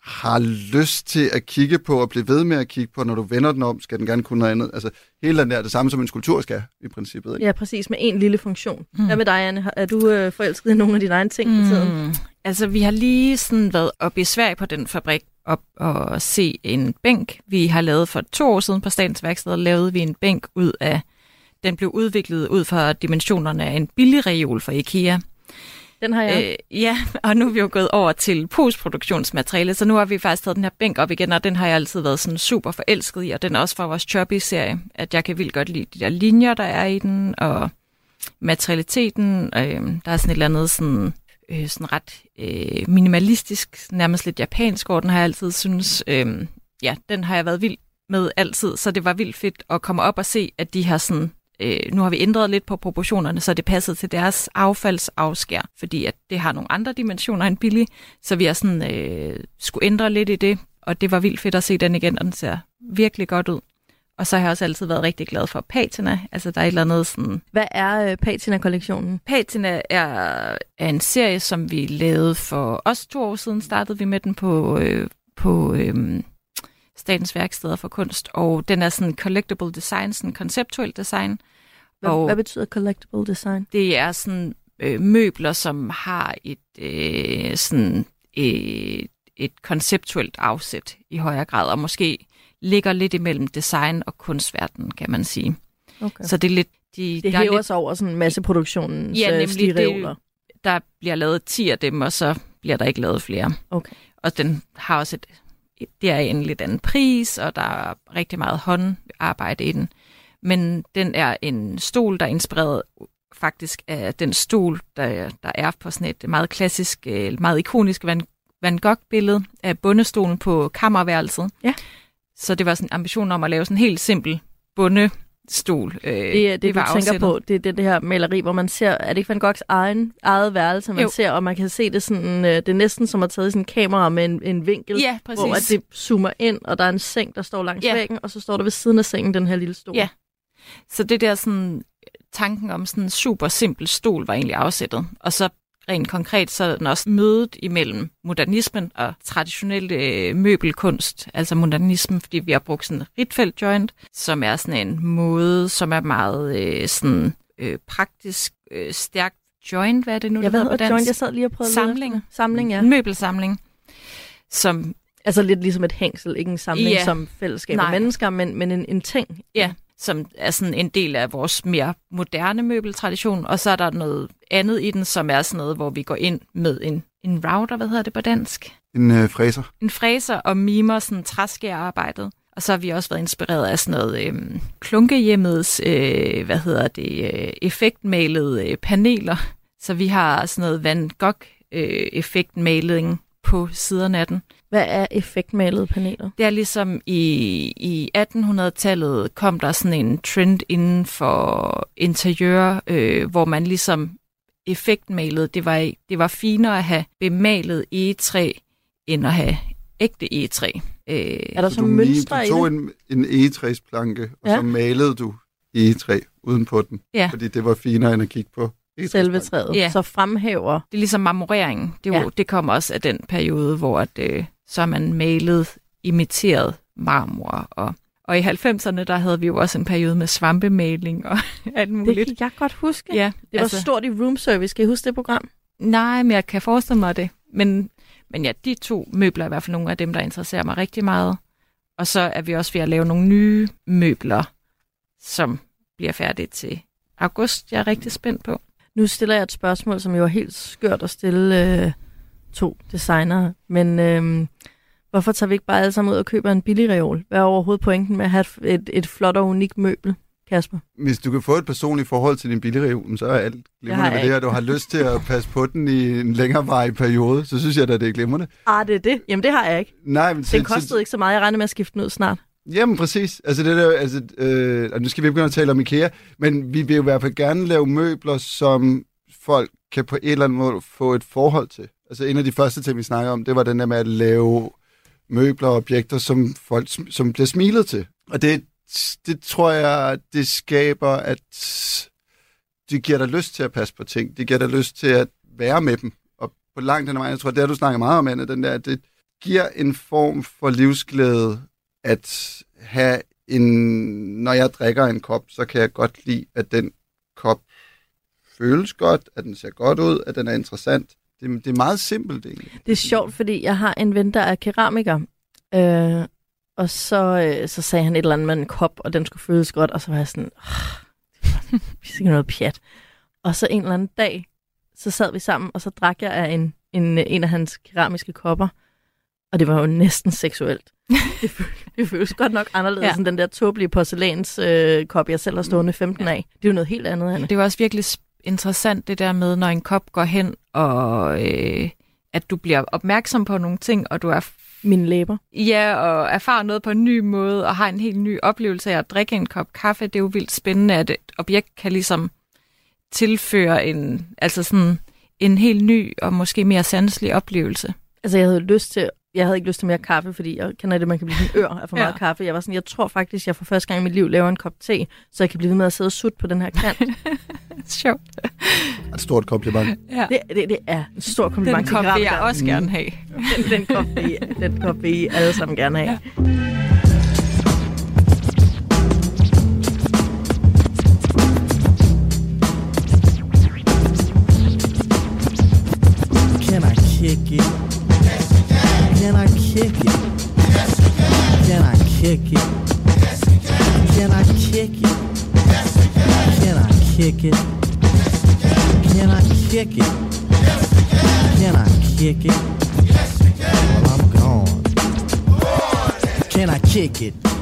Speaker 5: har lyst til at kigge på og blive ved med at kigge på. Når du vender den om, skal den gerne kunne noget andet. Altså, hele den der, det samme som en skulptur skal, i princippet. Ikke?
Speaker 3: Ja, præcis, med en lille funktion.
Speaker 4: Mm.
Speaker 3: Hvad med dig, Anne? Er du øh, forelsket i nogle af dine egne ting for tiden?
Speaker 4: Mm. Altså, vi har lige sådan været oppe i Sverige på den fabrik op og se en bænk. Vi har lavet for to år siden på Statens Værksted, lavede vi en bænk ud af, den blev udviklet ud fra dimensionerne af en billig reol fra IKEA.
Speaker 3: Den har jeg.
Speaker 4: Øh, ja, og nu er vi jo gået over til postproduktionsmateriale, så nu har vi faktisk taget den her bænk op igen, og den har jeg altid været sådan super forelsket i, og den er også fra vores Choppy-serie, at jeg kan vildt godt lide de der linjer, der er i den, og materialiteten. Øh, der er sådan et eller andet sådan, øh, sådan ret øh, minimalistisk, nærmest lidt japansk over den har jeg altid synes. Øh, ja, den har jeg været vild med altid, så det var vildt fedt at komme op og se, at de har sådan øh, nu har vi ændret lidt på proportionerne, så det passede til deres affaldsafskær, fordi at det har nogle andre dimensioner end billig, så vi har sådan øh, skulle ændre lidt i det, og det var vildt fedt at se den igen, og den ser virkelig godt ud. Og så har jeg også altid været rigtig glad for patina. Altså der er et eller andet sådan...
Speaker 3: Hvad er øh, Patina-kollektionen?
Speaker 4: Patina er, er en serie, som vi lavede for os to år siden. Startede vi med den på, øh, på øh, Statens Værksteder for Kunst, og den er sådan collectible design, sådan konceptuel design.
Speaker 3: Hvad,
Speaker 4: Og-
Speaker 3: hvad betyder collectible design?
Speaker 4: Det er sådan øh, møbler, som har et øh, sådan et, et konceptuelt afsæt i højere grad, og måske ligger lidt imellem design og kunstverden, kan man sige.
Speaker 3: Okay.
Speaker 4: Så det er lidt... De,
Speaker 3: Det
Speaker 4: der, er
Speaker 3: hæver
Speaker 4: lidt,
Speaker 3: sig over sådan masseproduktionens
Speaker 4: Ja,
Speaker 3: ja,
Speaker 4: nemlig
Speaker 3: stireoler.
Speaker 4: der bliver lavet 10 af dem, og så bliver der ikke lavet flere.
Speaker 3: Okay.
Speaker 4: Og den har også et, det er en lidt anden pris, og der er rigtig meget håndarbejde i den. Men den er en stol, der er inspireret faktisk af den stol, der, der er på sådan et meget klassisk, øh, meget ikonisk Van, Van Gogh-billede af bundestolen på kammerværelset.
Speaker 3: Ja.
Speaker 4: Så det var sådan en ambition om at lave sådan en helt simpel bundestol. Øh,
Speaker 3: Det er det, det
Speaker 4: var
Speaker 3: du tænker på. Det er det, det her maleri, hvor man ser, er det ikke Van Goghs egen, eget værelse, man
Speaker 4: Jo.
Speaker 3: ser, og man kan se det sådan, øh, det er næsten som at tage sådan en kamera med en, en vinkel,
Speaker 4: Ja, præcis.
Speaker 3: hvor at det zoomer ind, og der er en seng, der står langs
Speaker 4: Ja.
Speaker 3: væggen, og så står der ved siden af sengen den her lille stol.
Speaker 4: Ja. Så det der sådan, tanken om sådan en super simpel stol var egentlig afsættet. Og så rent konkret, så er den også mødet imellem modernismen og traditionel øh, møbelkunst, altså modernismen, fordi vi har brugt sådan en Ritfeldt joint, som er sådan en måde, som er meget øh, sådan øh, praktisk, øh, stærkt joint, hvad er det nu,
Speaker 3: Ja,
Speaker 4: det hedder på dansk?
Speaker 3: joint? Jeg sad lige og prøvede
Speaker 4: Samling.
Speaker 3: det. Samling, ja.
Speaker 4: Møbelsamling, som
Speaker 3: Altså lidt ligesom et hængsel, ikke en samling
Speaker 4: Ja.
Speaker 3: som fællesskab af
Speaker 4: Nej.
Speaker 3: mennesker, men, men en, en ting.
Speaker 4: Ja, som er sådan en del af vores mere moderne møbeltradition, og så er der noget andet i den, som er sådan noget, hvor vi går ind med en, en router, hvad hedder det på dansk?
Speaker 5: En øh, fræser.
Speaker 4: En fræser og mimer sådan træskærarbejdet. Og så har vi også været inspireret af sådan noget øhm, klunkehjemmets, øh, hvad hedder det, øh, effektmalede øh, paneler. Så vi har sådan noget Van Gogh øh, effektmaling på siderne af den.
Speaker 3: Hvad er effektmalede paneler?
Speaker 4: Det er ligesom i, i 1800-tallet kom der sådan en trend inden for interiør, øh, hvor man ligesom effektmalede, det var, det var finere at have bemalet egetræ, end at have ægte egetræ. Øh,
Speaker 3: Er der så
Speaker 5: du, mi-
Speaker 3: mønstre i
Speaker 5: du tog
Speaker 3: det?
Speaker 5: en, en egetræsplanke, og
Speaker 3: Ja.
Speaker 5: så malede du egetræ uden på den.
Speaker 4: Ja.
Speaker 5: Fordi det var finere end at kigge på
Speaker 3: Selve
Speaker 5: egetræsplanken.
Speaker 3: træet.
Speaker 4: Ja.
Speaker 3: Så fremhæver.
Speaker 4: det er ligesom marmoreringen. Det, jo,
Speaker 3: Ja.
Speaker 4: det kommer også af den periode, hvor at, øh, så man malet imiteret marmor. Og, og i 90'erne, der havde vi jo også en periode med svampemaling og alt
Speaker 3: Det
Speaker 4: muligt.
Speaker 3: kan jeg godt huske.
Speaker 4: Ja,
Speaker 3: Det var altså... stort i room service. Kan I huske det program?
Speaker 4: Nej, men jeg kan forestille mig det. Men, men ja, de to møbler er i hvert fald nogle af dem, der interesserer mig rigtig meget. Og så er vi også ved at lave nogle nye møbler, som bliver færdige til august. Jeg er rigtig spændt på.
Speaker 3: Nu stiller jeg et spørgsmål, som jo er helt skørt at stille øh, to designere. Men øh, hvorfor tager vi ikke bare alle sammen ud og køber en billig reol? Hvad er overhovedet pointen med at have et, et, flot og unikt møbel, Kasper?
Speaker 5: Hvis du kan få et personligt forhold til din billigreol, så er alt glimrende ved det, og du har lyst til at passe på den i en længerevarig periode, så synes jeg da, det er glimrende.
Speaker 3: Ah, det er det. Jamen, det har jeg ikke.
Speaker 5: Nej, men
Speaker 3: Den kostede ikke så meget. Jeg regner med at skifte den ud snart.
Speaker 5: Jamen præcis. Altså det der, altså, øh, og nu skal vi ikke begynde at tale om IKEA, men vi vil jo i hvert fald gerne lave møbler, som folk kan på et eller andet måde få et forhold til. Altså en af de første ting, vi snakker om, det var den der med at lave møbler og objekter, som folk som bliver smilet til. Og det, det tror jeg, det skaber, at det giver dig lyst til at passe på ting. Det giver dig lyst til at være med dem. Og på langt den vej, jeg tror, det har du snakker meget om, Anna, den der, det giver en form for livsglæde at have en... Når jeg drikker en kop, så kan jeg godt lide, at den kop føles godt, at den ser godt ud, at den er interessant. Det, det er meget simpelt egentlig.
Speaker 3: Det er sjovt, fordi jeg har en ven, der er keramiker. Øh, og så, øh, så sagde han et eller andet med en kop, og den skulle føles godt. Og så var jeg sådan, "Ah, det er noget pjat. Og så en eller anden dag, så sad vi sammen, og så drak jeg af en, en, en af hans keramiske kopper. Og det var jo næsten seksuelt. det, føles, det føles godt nok anderledes
Speaker 4: Ja.
Speaker 3: ja. end den der tåbelige porcelæns øh, kop, jeg selv har stående 15 af. Det er jo noget helt andet, Anne.
Speaker 4: Det var også virkelig sp- interessant det der med, når en kop går hen, og øh, at du bliver opmærksom på nogle ting, og du er
Speaker 3: Mine læber.
Speaker 4: Ja, og erfare noget på en ny måde, og har en helt ny oplevelse af at drikke en kop kaffe. Det er jo vildt spændende, at et objekt kan ligesom tilføre en, altså sådan en helt ny og måske mere sanselig oplevelse.
Speaker 3: Altså, jeg havde lyst til, jeg havde ikke lyst til mere kaffe, fordi jeg kender det, man kan blive sådan ør af for
Speaker 4: Ja.
Speaker 3: meget kaffe. Jeg var sådan, jeg tror faktisk, jeg for første gang i mit liv laver en kop te, så jeg kan blive ved med at sidde og sutte på den her kant.
Speaker 4: Sjovt.
Speaker 5: Et stort kompliment.
Speaker 4: Ja.
Speaker 3: det, det, det er en stor
Speaker 4: Den
Speaker 3: kompliment til
Speaker 4: kop vil jeg også gerne have.
Speaker 3: Den, den, kop vil den kop vil I alle sammen gerne have.
Speaker 4: Ja.
Speaker 6: Can I kick it? Kick it? Can I kick it? Can I kick it? Well, I'm gone. Can I kick it?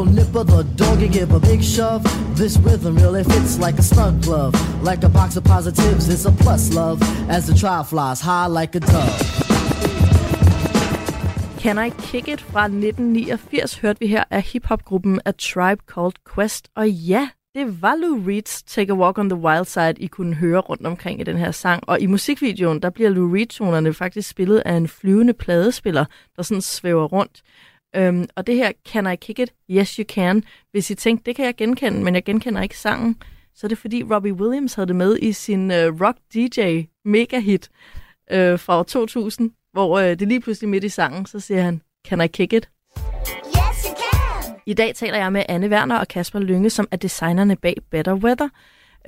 Speaker 6: nipper the dog and give a big shove. This rhythm really fits like a snug glove. Like a box of positives, it's a plus love. As the trial flies high like a dove.
Speaker 3: Can I Kick It fra 1989 hørte vi her af hiphopgruppen A Tribe Called Quest. Og ja, det var Lou Reed's Take a Walk on the Wild Side, I kunne høre rundt omkring i den her sang. Og i musikvideoen, der bliver Lou Reed-tonerne faktisk spillet af en flyvende pladespiller, der sådan svæver rundt. Øhm, og det her, Can I Kick It? Yes, you can. Hvis I tænkte, det kan jeg genkende, men jeg genkender ikke sangen, så er det fordi Robbie Williams havde det med i sin uh, Rock DJ mega hit uh, fra år 2000, hvor uh, det lige pludselig midt i sangen, så siger han, Can I Kick It?
Speaker 7: Yes, you can.
Speaker 3: I dag taler jeg med Anne Werner og Kasper Lynge, som er designerne bag Better Weather.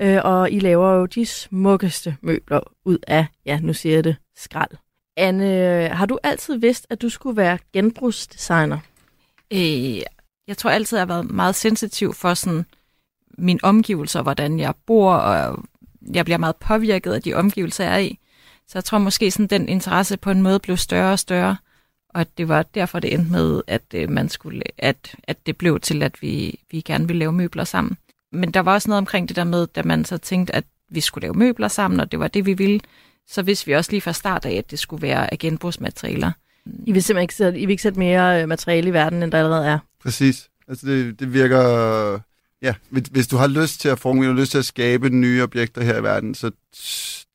Speaker 3: Øh, og I laver jo de smukkeste møbler ud af, ja, nu siger jeg det, skrald. Anne, har du altid vidst, at du skulle være genbrugsdesigner?
Speaker 4: Øh, jeg tror altid, jeg har været meget sensitiv for sådan mine omgivelser, hvordan jeg bor, og jeg bliver meget påvirket af de omgivelser, jeg er i. Så jeg tror måske, sådan den interesse på en måde blev større og større, og det var derfor, det endte med, at øh, man skulle, at, at det blev til, at vi, vi gerne ville lave møbler sammen. Men der var også noget omkring det der med, da man så tænkte, at vi skulle lave møbler sammen, og det var det, vi ville, så vidste vi også lige fra start af, at det skulle være af genbrugsmaterialer.
Speaker 3: I vil simpelthen ikke sætte, I vil ikke sætte mere øh, materiale i verden, end der allerede er.
Speaker 5: Præcis. Altså det, det virker... Ja, hvis, hvis du har lyst til at formule, lyst til at skabe nye objekter her i verden, så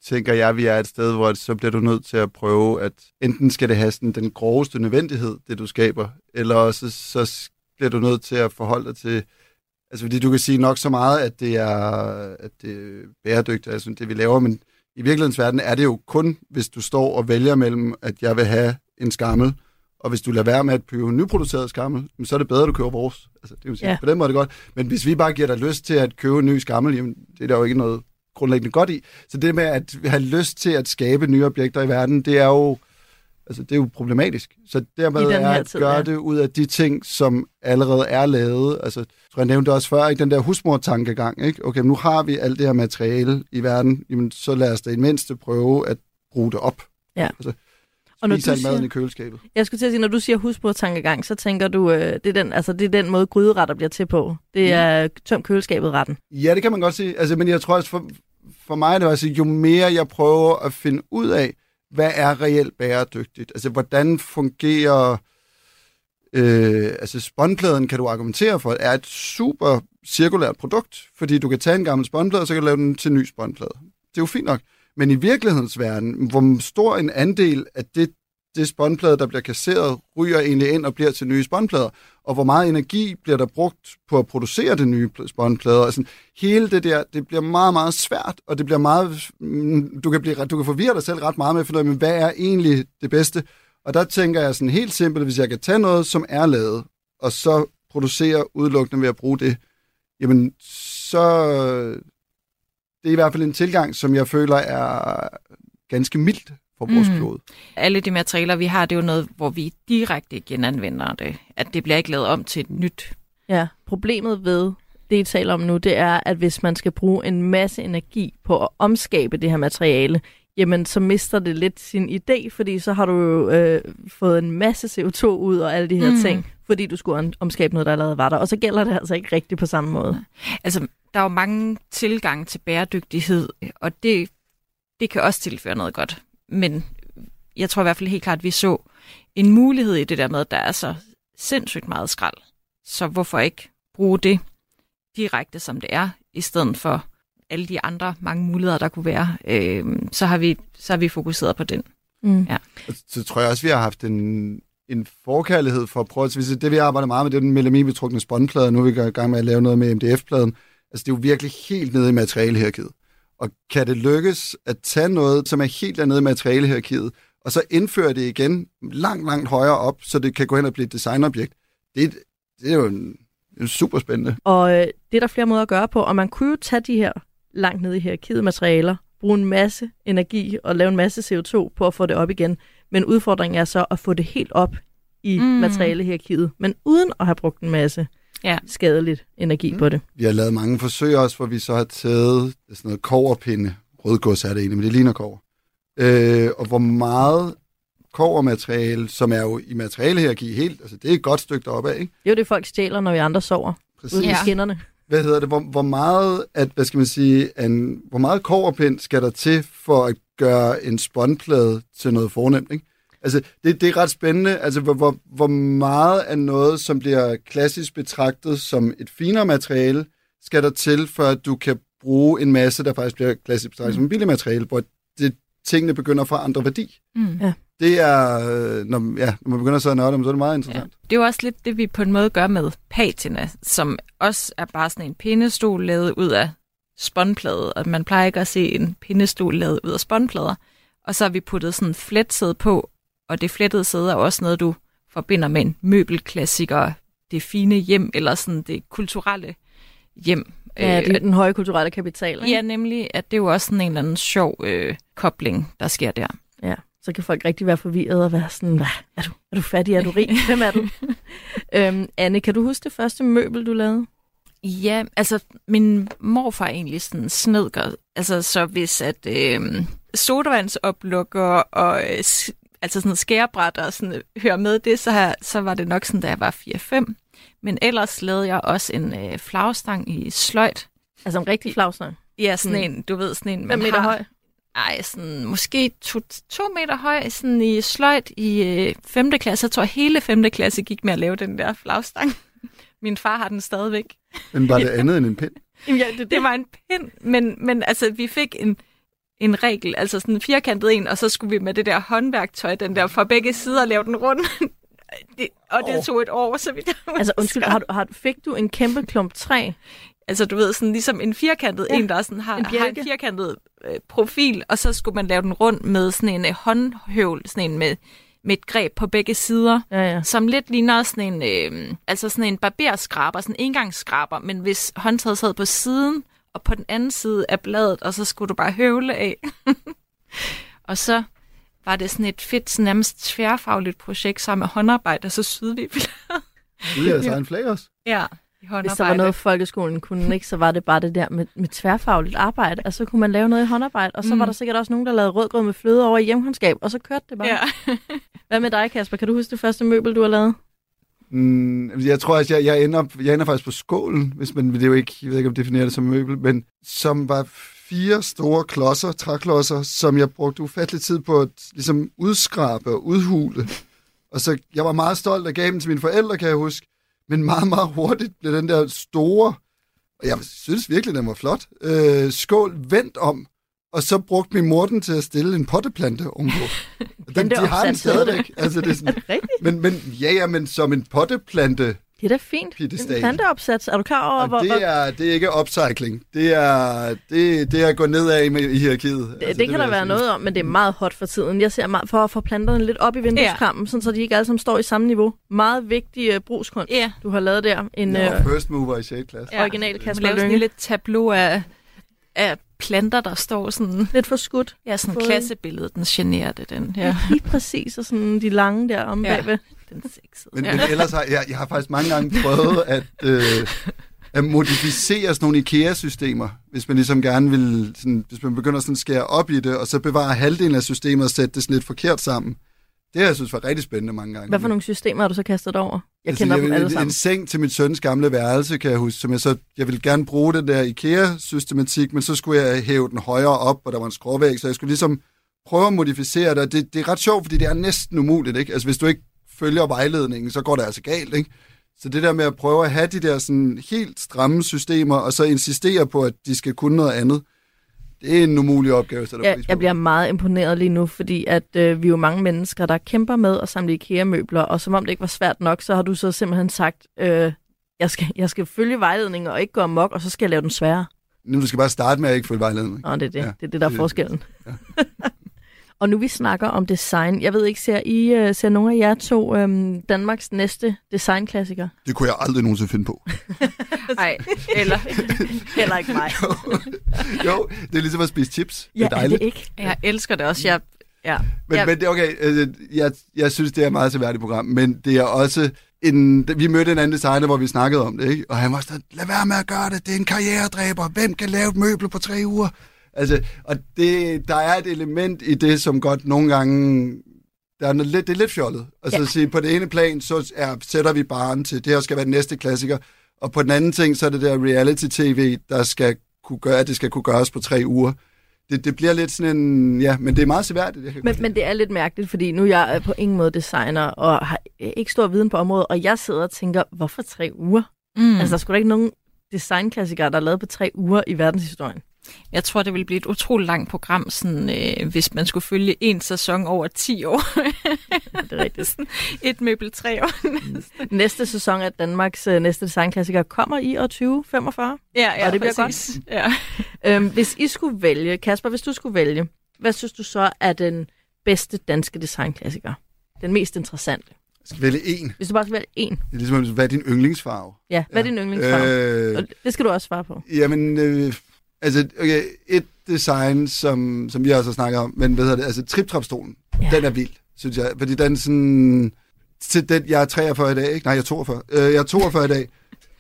Speaker 5: tænker jeg, at vi er et sted, hvor så bliver du nødt til at prøve, at enten skal det have sådan den groveste nødvendighed, det du skaber, eller også så bliver du nødt til at forholde dig til, altså fordi du kan sige nok så meget, at det er, at det er bæredygtigt, altså det vi laver, men i virkelighedens verden er det jo kun, hvis du står og vælger mellem, at jeg vil have en skammel, og hvis du lader være med at købe nyproduceret skammel, så er det bedre, at du køber vores. Altså, det vil sige,
Speaker 3: Ja.
Speaker 5: ja. På den måde er det godt. Men hvis vi bare giver dig lyst til at købe en ny skammel, jamen, det er der jo ikke noget grundlæggende godt i. Så det med at have lyst til at skabe nye objekter i verden, det er jo, altså, det er jo problematisk. Så dermed er at
Speaker 3: tid,
Speaker 5: gøre
Speaker 3: ja.
Speaker 5: det ud af de ting, som allerede er lavet. Altså, jeg tror, jeg nævnte også før, ikke? den der husmor-tankegang. Ikke? Okay, nu har vi alt det her materiale i verden, jamen, så lad os da i mindste prøve at bruge det op.
Speaker 3: Ja.
Speaker 5: Altså,
Speaker 3: Og når du
Speaker 5: alt maden
Speaker 3: siger-
Speaker 5: i køleskabet.
Speaker 3: Jeg skulle til at sige, når du siger husbordtankegang, så tænker du, øh, det, er den, altså, det er den måde, gryderetter bliver til på. Det er tøm køleskabet retten.
Speaker 5: Ja, det kan man godt sige. Altså, men jeg tror også, for, for mig er det også, jo mere jeg prøver at finde ud af, hvad er reelt bæredygtigt? Altså, hvordan fungerer... Øh, altså, spåndpladen kan du argumentere for, er et super cirkulært produkt, fordi du kan tage en gammel spåndplade, og så kan du lave den til en ny spåndplade. Det er jo fint nok. Men i virkelighedens verden, hvor stor en andel af det, det spåndplade, der bliver kasseret, ryger egentlig ind og bliver til nye spåndplader, og hvor meget energi bliver der brugt på at producere det nye pl- spåndplader. Altså, hele det der, det bliver meget, meget svært, og det bliver meget, mm, du kan, blive, du kan forvirre dig selv ret meget med at finde ud af, hvad er egentlig det bedste? Og der tænker jeg sådan helt simpelt, hvis jeg kan tage noget, som er lavet, og så producere udelukkende ved at bruge det, jamen så det er i hvert fald en tilgang, som jeg føler er ganske mildt for vores mm. klode.
Speaker 4: Alle de materialer, vi har, det er jo noget, hvor vi direkte genanvender det. At det bliver ikke lavet om til et nyt.
Speaker 3: Ja, problemet ved det, I taler om nu, det er, at hvis man skal bruge en masse energi på at omskabe det her materiale, jamen så mister det lidt sin idé, fordi så har du jo øh, fået en masse CO2 ud og alle de her
Speaker 4: Mm.
Speaker 3: ting, fordi du skulle om- omskabe noget, der allerede var der. Og så gælder det altså ikke rigtigt på samme måde.
Speaker 4: Altså, der er jo mange tilgange til bæredygtighed, og det, det kan også tilføre noget godt. Men jeg tror i hvert fald helt klart, at vi så en mulighed i det der med, at der er så sindssygt meget skrald. Så hvorfor ikke bruge det direkte, som det er, i stedet for alle de andre mange muligheder, der kunne være. Øh, så, har vi, så har vi fokuseret på den.
Speaker 3: Mm.
Speaker 4: Ja.
Speaker 5: Så tror jeg også, vi har haft en, en forkærlighed for at prøve at hvis det, vi arbejder meget med, det er den melaminbetrukne spåndplade. Nu er vi i gang med at lave noget med MDF-pladen. Altså, det er jo virkelig helt nede i materialehierarkiet. Og kan det lykkes at tage noget, som er helt dernede i materialehierarkiet, og så indføre det igen langt, langt højere op, så det kan gå hen og blive et designobjekt, det er et det er jo en, en super spændende.
Speaker 3: Og øh, det er der flere måder at gøre på, og man kunne jo tage de her langt nede i hierarkiet materialer, bruge en masse energi og lave en masse CO2 på at få det op igen. Men udfordringen er så at få det helt op i. Mm. materialehierarkiet, men uden at have brugt en masse
Speaker 4: Ja.
Speaker 3: skadeligt energi mm. på det.
Speaker 5: Vi har lavet mange forsøg også, hvor vi så har taget sådan noget koverpinde. Rødgods er det egentlig, men det ligner kover. Øh, og hvor meget kovermateriale, som er jo i materialehierarki helt, altså det er et godt stykke deroppe af, ikke?
Speaker 3: Det er jo det, folk stjæler, når vi andre sover
Speaker 5: Præcis.
Speaker 3: ude i skinnerne.
Speaker 5: Hvad hedder det? Hvor, hvor meget, at, hvad skal man sige, en, hvor meget koverpind skal der til for at gøre en spåndplade til noget fornemt, ikke? Altså, det, det er ret spændende. Altså, hvor, hvor, hvor meget af noget, som bliver klassisk betragtet som et finere materiale, skal der til, for at du kan bruge en masse, der faktisk bliver klassisk betragtet som et billigt materiale, hvor det, tingene begynder at få andre værdi.
Speaker 4: Mm.
Speaker 3: Ja.
Speaker 5: Det er, øh, når, ja, når man begynder så at nørde, dem, så er det meget
Speaker 4: Ja.
Speaker 5: interessant.
Speaker 4: Det er jo også lidt det, vi på en måde gør med patina, som også er bare sådan en pindestol lavet ud af spåndplade, og man plejer ikke at se en pindestol lavet ud af spåndplader. Og så har vi puttet sådan en på, og det flettede sæde er også noget, du forbinder med en møbelklassiker, det fine hjem, eller sådan det kulturelle hjem.
Speaker 3: Ja,
Speaker 4: Øh,
Speaker 3: det er den høje kulturelle kapital. Ikke?
Speaker 4: Ja, nemlig, at det er jo også sådan en eller anden sjov øh, kobling, der sker der.
Speaker 3: Ja, så kan folk rigtig være forvirret og være sådan, hvad, er du, er du fattig, er du rig, hvem er du? øhm, Anne, kan du huske det første møbel, du lavede?
Speaker 4: Ja, altså min morfar er egentlig sådan snedker. Altså så hvis at øh, sodavandsoplukker og øh, altså sådan skærebræt og sådan øh, hører med det, så, har, så var det nok sådan, da jeg var 4-5. Men ellers lavede jeg også en øh, flagstang i sløjt.
Speaker 3: Altså en rigtig flagstang.
Speaker 4: Ja, sådan
Speaker 3: Mm.
Speaker 4: en, du ved, sådan en,
Speaker 3: 5
Speaker 4: man
Speaker 3: meter
Speaker 4: har,
Speaker 3: høj.
Speaker 4: Ej, sådan måske to, to meter høj, sådan i sløjt i øh, 5. klasse. Jeg tror, hele 5. klasse gik med at lave den der flagstang. Min far har den stadigvæk.
Speaker 5: Men var det andet end en pind?
Speaker 4: Jamen, ja, det, det var en pind, men, men altså, vi fik en, en regel, altså sådan en firkantet en, og så skulle vi med det der håndværktøj, den der fra begge sider, lave den rundt. det, og det
Speaker 5: Åh.
Speaker 4: tog et år, så vidt jeg
Speaker 3: Altså undskyld, har du, har, fik du en kæmpe klump træ?
Speaker 4: Altså, du ved, sådan ligesom en firkantet
Speaker 3: Ja,
Speaker 4: en, der sådan har,
Speaker 3: en
Speaker 4: har en firkantet øh, profil, og så skulle man lave den rundt med sådan en øh, håndhøvl, sådan en med, med et greb på begge sider,
Speaker 3: Ja, ja.
Speaker 4: som lidt ligner sådan en, øh, altså sådan en barberskraber, sådan en engangsskraber, men hvis håndtaget sad på siden, og på den anden side af bladet, og så skulle du bare høvle af. og så var det sådan et fedt, sådan nærmest tværfagligt projekt sammen med håndarbejde, og så syede vi
Speaker 5: Det er altså en flag også.
Speaker 4: ja, i
Speaker 3: Hvis
Speaker 4: håndarbejde.
Speaker 3: der var noget, folkeskolen kunne ikke, så var det bare det der med, med tværfagligt arbejde. Altså, så kunne man lave noget i håndarbejde, og så. Mm. var der sikkert også nogen, der lavede rødgrød med fløde over i hjemkundskab, og så kørte det bare.
Speaker 4: Ja.
Speaker 3: Hvad med dig, Kasper? Kan du huske det første møbel, du har lavet?
Speaker 5: Mm, jeg tror, også, jeg, jeg, ender, jeg ender faktisk på skålen, hvis man, det er jo ikke, jeg ved ikke, om det definerer det som møbel, men som var fire store klodser, træklodser, som jeg brugte ufattelig tid på at ligesom udskrabe og udhule. Og så, jeg var meget stolt og gav dem til mine forældre, kan jeg huske. Men meget, meget hurtigt blev den der store, og jeg synes virkelig, den var flot, øh, skål vendt om. Og så brugte min mor den til at stille en potteplante ovenpå. Den,
Speaker 3: der
Speaker 5: de har den stadigvæk. Altså, det er
Speaker 3: Er
Speaker 5: sådan,
Speaker 3: det rigtigt?
Speaker 5: men, men, ja, ja, men som en potteplante,
Speaker 3: Det er da fint.
Speaker 5: Piedestal.
Speaker 3: En planteopsats. Er du klar over, hvor,
Speaker 5: det er, det er ikke upcycling. Det er, det, det er at gå nedad i, i hierarkiet.
Speaker 3: Det, altså, det kan der være noget om, men det er meget hot for tiden. Jeg ser meget for at få planterne lidt op i vindueskampen, ja. sådan, så de ikke alle sammen står i samme niveau. Meget vigtig uh, brugskunst,
Speaker 4: Ja.
Speaker 3: du har lavet der. En
Speaker 5: Jeg
Speaker 3: uh,
Speaker 5: first mover i 6. klasse.
Speaker 4: Ja.
Speaker 3: original Kasper
Speaker 4: sådan en
Speaker 3: Lønge.
Speaker 4: lille tableau af, af planter, der står sådan...
Speaker 3: Lidt for skudt.
Speaker 4: Ja, sådan
Speaker 3: Fået-
Speaker 4: klassebilledet, den generer det, den.
Speaker 3: Ja.
Speaker 4: Ja,
Speaker 3: Lige præcis, og sådan de lange der om
Speaker 4: Ja.
Speaker 3: bagved.
Speaker 4: den sexede.
Speaker 5: Men,
Speaker 4: ja.
Speaker 5: men ellers har jeg, jeg har faktisk mange gange prøvet at, øh, at modificere sådan nogle IKEA-systemer, hvis man ligesom gerne vil, sådan, hvis man begynder sådan at skære op i det, og så bevare halvdelen af systemet og sætte det sådan lidt forkert sammen. Det har jeg synes var rigtig spændende mange gange.
Speaker 3: Hvad for nogle systemer har du så kastet over? Jeg
Speaker 5: altså,
Speaker 3: kender
Speaker 5: jeg,
Speaker 3: dem alle
Speaker 5: en,
Speaker 3: sammen.
Speaker 5: en seng til mit søns gamle værelse, kan jeg huske, som jeg så, jeg ville gerne bruge den der IKEA-systematik, men så skulle jeg hæve den højere op, og der var en skråvæg, så jeg skulle ligesom prøve at modificere det, det, det er ret sjovt, fordi det er næsten umuligt, ikke? Altså, hvis du ikke følger vejledningen, så går det altså galt, ikke? Så det der med at prøve at have de der sådan helt stramme systemer, og så insistere på, at de skal kunne noget andet, det er en umulig opgave. Så
Speaker 3: Jeg, jeg bliver meget imponeret lige nu, fordi at øh, vi er jo mange mennesker, der kæmper med at samle IKEA-møbler, og som om det ikke var svært nok, så har du så simpelthen sagt, øh, jeg, skal, jeg skal følge vejledningen og ikke gå amok, og så skal jeg lave den sværere.
Speaker 5: Nu du skal bare starte med at ikke følge vejledningen.
Speaker 3: Nå, det er det.
Speaker 5: Ja,
Speaker 3: det er det, der er
Speaker 5: det-
Speaker 3: forskellen.
Speaker 5: ja.
Speaker 3: Og nu vi snakker om design, jeg ved ikke, ser I uh, ser nogle af jer to um, Danmarks næste designklassiker?
Speaker 5: Det kunne jeg aldrig nogensinde finde på.
Speaker 4: Nej, eller
Speaker 3: Heller ikke mig.
Speaker 5: jo, det er ligesom at spise chips.
Speaker 3: ja,
Speaker 5: det er dejligt.
Speaker 3: det ikke?
Speaker 4: jeg elsker det også. Jeg, ja.
Speaker 5: Men,
Speaker 4: jeg,
Speaker 5: men det er okay. Altså, jeg, jeg synes, det er et meget seværdigt program, men det er også... En, vi mødte en anden designer, hvor vi snakkede om det, ikke? og han var sådan, lad være med at gøre det, det er en karrieredræber, hvem kan lave et møbel på tre uger? Altså, og det, der er et element i det, som godt nogle gange, der er noget lidt, det er lidt fjollet. Altså
Speaker 3: Ja.
Speaker 5: ja. sige, på det ene plan, så er, sætter vi barn til, det her skal være den næste klassiker, og på den anden ting, så er det der reality-tv, der skal kunne gøre, at det skal kunne gøres på tre uger. Det, det bliver lidt sådan en, ja, men det er meget seværdigt. Jeg
Speaker 3: Men, men det er lidt mærkeligt, fordi nu er jeg på ingen måde designer, og har ikke stor viden på området, og jeg sidder og tænker, hvorfor tre uger?
Speaker 4: mm.
Speaker 3: Mm. Altså, der skulle da ikke nogen designklassikere, der er lavet på tre uger i verdenshistorien.
Speaker 4: Jeg tror, det ville blive et utroligt langt program, sådan, øh, hvis man skulle følge en sæson over 10 år.
Speaker 3: Det er rigtigt.
Speaker 4: Sådan et møbel tre år.
Speaker 3: Næste sæson af Danmarks øh, næste designklassiker kommer i år 2045.
Speaker 4: ja, ja,
Speaker 3: Og det bliver
Speaker 4: præcis. Ja.
Speaker 3: Øhm, hvis I skulle vælge, Kasper, hvis du skulle vælge, hvad synes du så er den bedste danske designklassiker? Den mest interessante.
Speaker 5: Jeg skal vælge en.
Speaker 3: Hvis du bare skal vælge en.
Speaker 5: Det er ligesom, hvad er din yndlingsfarve?
Speaker 3: Ja, hvad er din yndlingsfarve?
Speaker 5: Øh,
Speaker 3: Og Det skal du også svare på.
Speaker 5: jamen, øh, altså, okay, et design, som, som vi også har snakket om, men hvad hedder det, altså trip-trap-stolen,
Speaker 3: Ja.
Speaker 5: den er vild, synes jeg, fordi den sådan, til den, jeg er 43 i dag, ikke? Nej, jeg er 42. Øh, jeg er 42 i dag,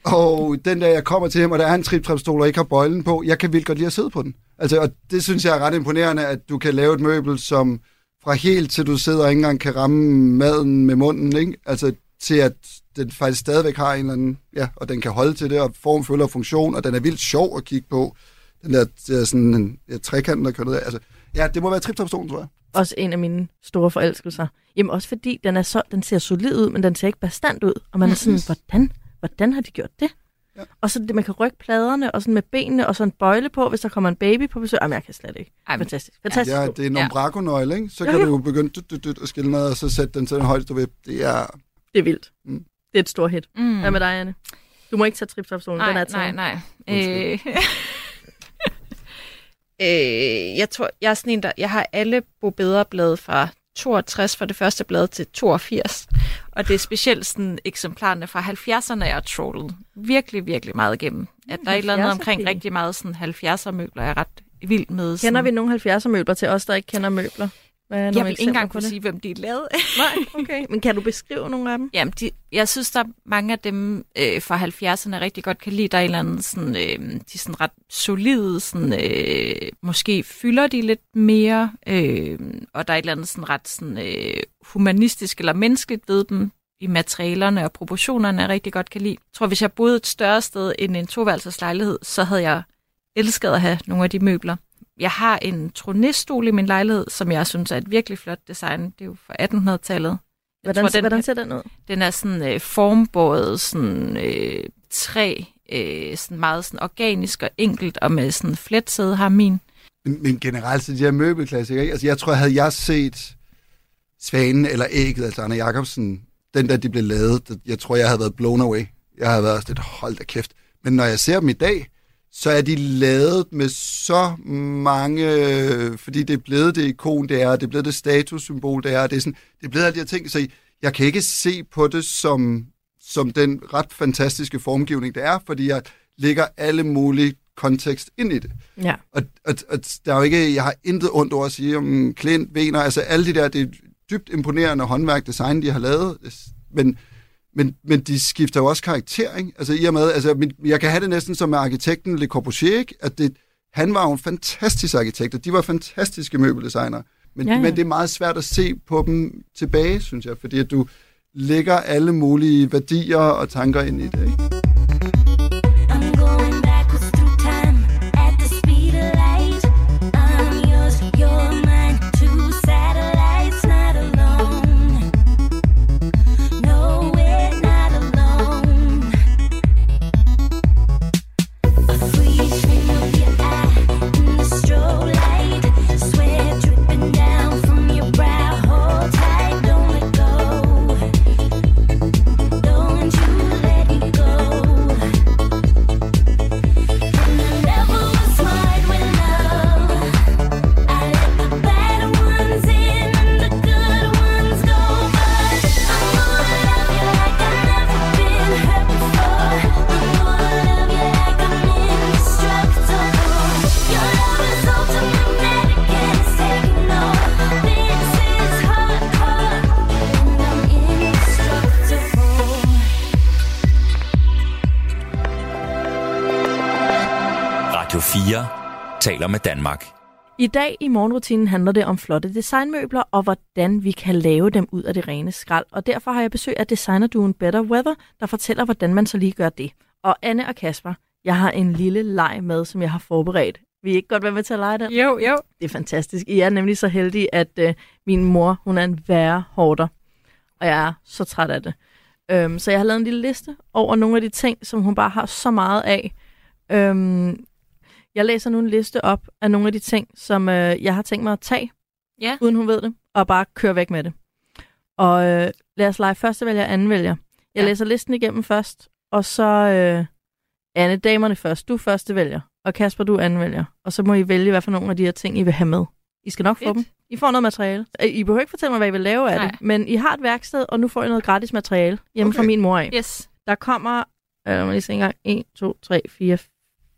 Speaker 5: og den der, jeg kommer til ham, og der er en trip-trap-stol, og ikke har bøjlen på, jeg kan vildt godt lide at sidde på den. Altså, og det synes jeg er ret imponerende, at du kan lave et møbel, som fra helt til du sidder og ikke engang kan ramme maden med munden, ikke? Altså, til at den faktisk stadigvæk har en eller anden, ja, og den kan holde til det, og form følger funktion, og den er vildt sjov at kigge på. Den der, der sådan en ja, trekant, der kører ned. Altså, ja, det må være trip stolen tror jeg.
Speaker 3: Også en af mine store forelskelser. Jamen også fordi, den, er så, den ser solid ud, men den ser ikke bestand ud. Og man er sådan, hvordan, hvordan har de gjort det?
Speaker 5: Ja.
Speaker 3: Og så det, man kan rykke pladerne, og sådan med benene, og så en bøjle på, hvis der kommer en baby på besøg. Jamen, jeg kan slet ikke.
Speaker 4: Ej,
Speaker 3: Fantastisk. Fantastisk.
Speaker 5: Ja, det er en
Speaker 4: Ja.
Speaker 5: umbraco-nøgle, ikke? Så kan
Speaker 3: jo.
Speaker 5: du jo begynde dyt, dyt, dyt, at skille ned, og så sætte den til den højeste ved. Det er...
Speaker 3: det er vildt.
Speaker 5: Mm.
Speaker 3: Det er et stort hit.
Speaker 4: Mm.
Speaker 3: Hvad med dig, Anne? Du må ikke tage triptopstolen.
Speaker 4: Nej,
Speaker 3: den er
Speaker 4: nej,
Speaker 3: taget.
Speaker 4: nej.
Speaker 5: Undskyld.
Speaker 4: Øh, øh, jeg tror, jeg er sådan en, der, jeg har alle Bobeder-blade fra 62 for det første blad til 82. Og det er specielt sådan eksemplarerne fra 70'erne, jeg har trollet virkelig, virkelig meget igennem. At der er et eller andet
Speaker 3: 70'er
Speaker 4: omkring rigtig meget sådan 70'er møbler, jeg er ret vild med. Sådan.
Speaker 3: Kender vi nogle 70'er møbler til os, der ikke kender møbler? Hvad er
Speaker 4: Jeg vil ikke engang kunne
Speaker 3: det?
Speaker 4: sige, hvem de er lavet af.
Speaker 3: Nej, okay. Men kan du beskrive nogle af dem?
Speaker 4: Jamen, de, jeg synes, der er mange af dem øh, fra 70'erne rigtig godt kan lide. Der er en eller anden sådan, øh, de er sådan ret solide, sådan, øh, måske fylder de lidt mere, øh, og der er et eller andet sådan ret sådan, øh, humanistisk eller menneskeligt ved dem i materialerne og proportionerne, jeg rigtig godt kan lide. Jeg tror, hvis jeg boede et større sted end en toværelseslejlighed, så havde jeg elsket at have nogle af de møbler. Jeg har en tronistol i min lejlighed, som jeg synes er et virkelig flot design. Det er jo fra 1800-tallet. Jeg
Speaker 3: Hvordan,
Speaker 4: tror, den,
Speaker 3: hvordan ser den ud?
Speaker 4: den er sådan øh, formbåret, sådan øh, træ, øh, sådan meget sådan organisk og enkelt, og med sådan fletsæde har min.
Speaker 5: Men, men generelt, så de her møbelklassikere, ikke? Altså, jeg tror, havde jeg set Svanen eller Ægget, altså Anna Jacobsen, den der, de blev lavet, jeg tror, jeg havde været blown away. Jeg havde været sådan lidt, hold da kæft. Men når jeg ser dem i dag, så er de lavet med så mange, fordi det er blevet det ikon, det er, det er blevet det statussymbol, det er, det er, sådan, det er blevet alle de her ting, så jeg kan ikke se på det som, som den ret fantastiske formgivning, det er, fordi jeg lægger alle mulige kontekst ind i det.
Speaker 3: Ja.
Speaker 5: Og, og, og der er jo ikke, jeg har intet ondt over at sige om Klint, Vener, altså alle de der, det er dybt imponerende håndværk, design, de har lavet, men, men, men de skifter jo også karakter, ikke? Altså i og med, altså min- jeg kan have det næsten som med arkitekten Le Corbusier, ikke? At det, han var jo en fantastisk arkitekt, og de var fantastiske møbeldesignere. Men,
Speaker 3: Ja,
Speaker 5: ja, men det er meget svært at se på dem tilbage, synes jeg, fordi at du lægger alle mulige værdier og tanker ind i det, ikke?
Speaker 2: Taler med Danmark.
Speaker 3: I dag i morgenrutinen handler det om flotte designmøbler og hvordan vi kan lave dem ud af det rene skrald. Og derfor har jeg besøg af designerduen Better Weather, der fortæller, hvordan man så lige gør det. Og Anne og Kasper, jeg har en lille leg med, som jeg har forberedt. Vi ikke godt være med til at lege den?
Speaker 4: Jo, jo.
Speaker 3: Det er fantastisk. I er nemlig så heldige, at øh, min mor, hun er en værre hårder. Og jeg er så træt af det. Øhm, så jeg har lavet en lille liste over nogle af de ting, som hun bare har så meget af. Øhm, jeg læser nu en liste op af nogle af de ting, som øh, jeg har tænkt mig at tage,
Speaker 4: Ja.
Speaker 3: uden hun ved det, og bare køre væk med det. Og øh, lad os lege første vælger, anden vælger. Jeg
Speaker 4: Ja.
Speaker 3: læser listen igennem først, og så øh, Anne, damerne først. Du første vælger, og Kasper, du anden vælger. Og så må I vælge, hvad for nogle af de her ting, I vil have med. I skal nok få
Speaker 4: Fedt.
Speaker 3: dem. I får noget materiale. Øh, I behøver ikke fortælle mig, hvad I vil lave af
Speaker 4: Nej.
Speaker 3: det, men I har et værksted, og nu får I noget gratis materiale hjemme okay. fra min mor af.
Speaker 4: Yes.
Speaker 3: Der kommer, øh, lad mig lige se engang, 1, 2, 3, 4,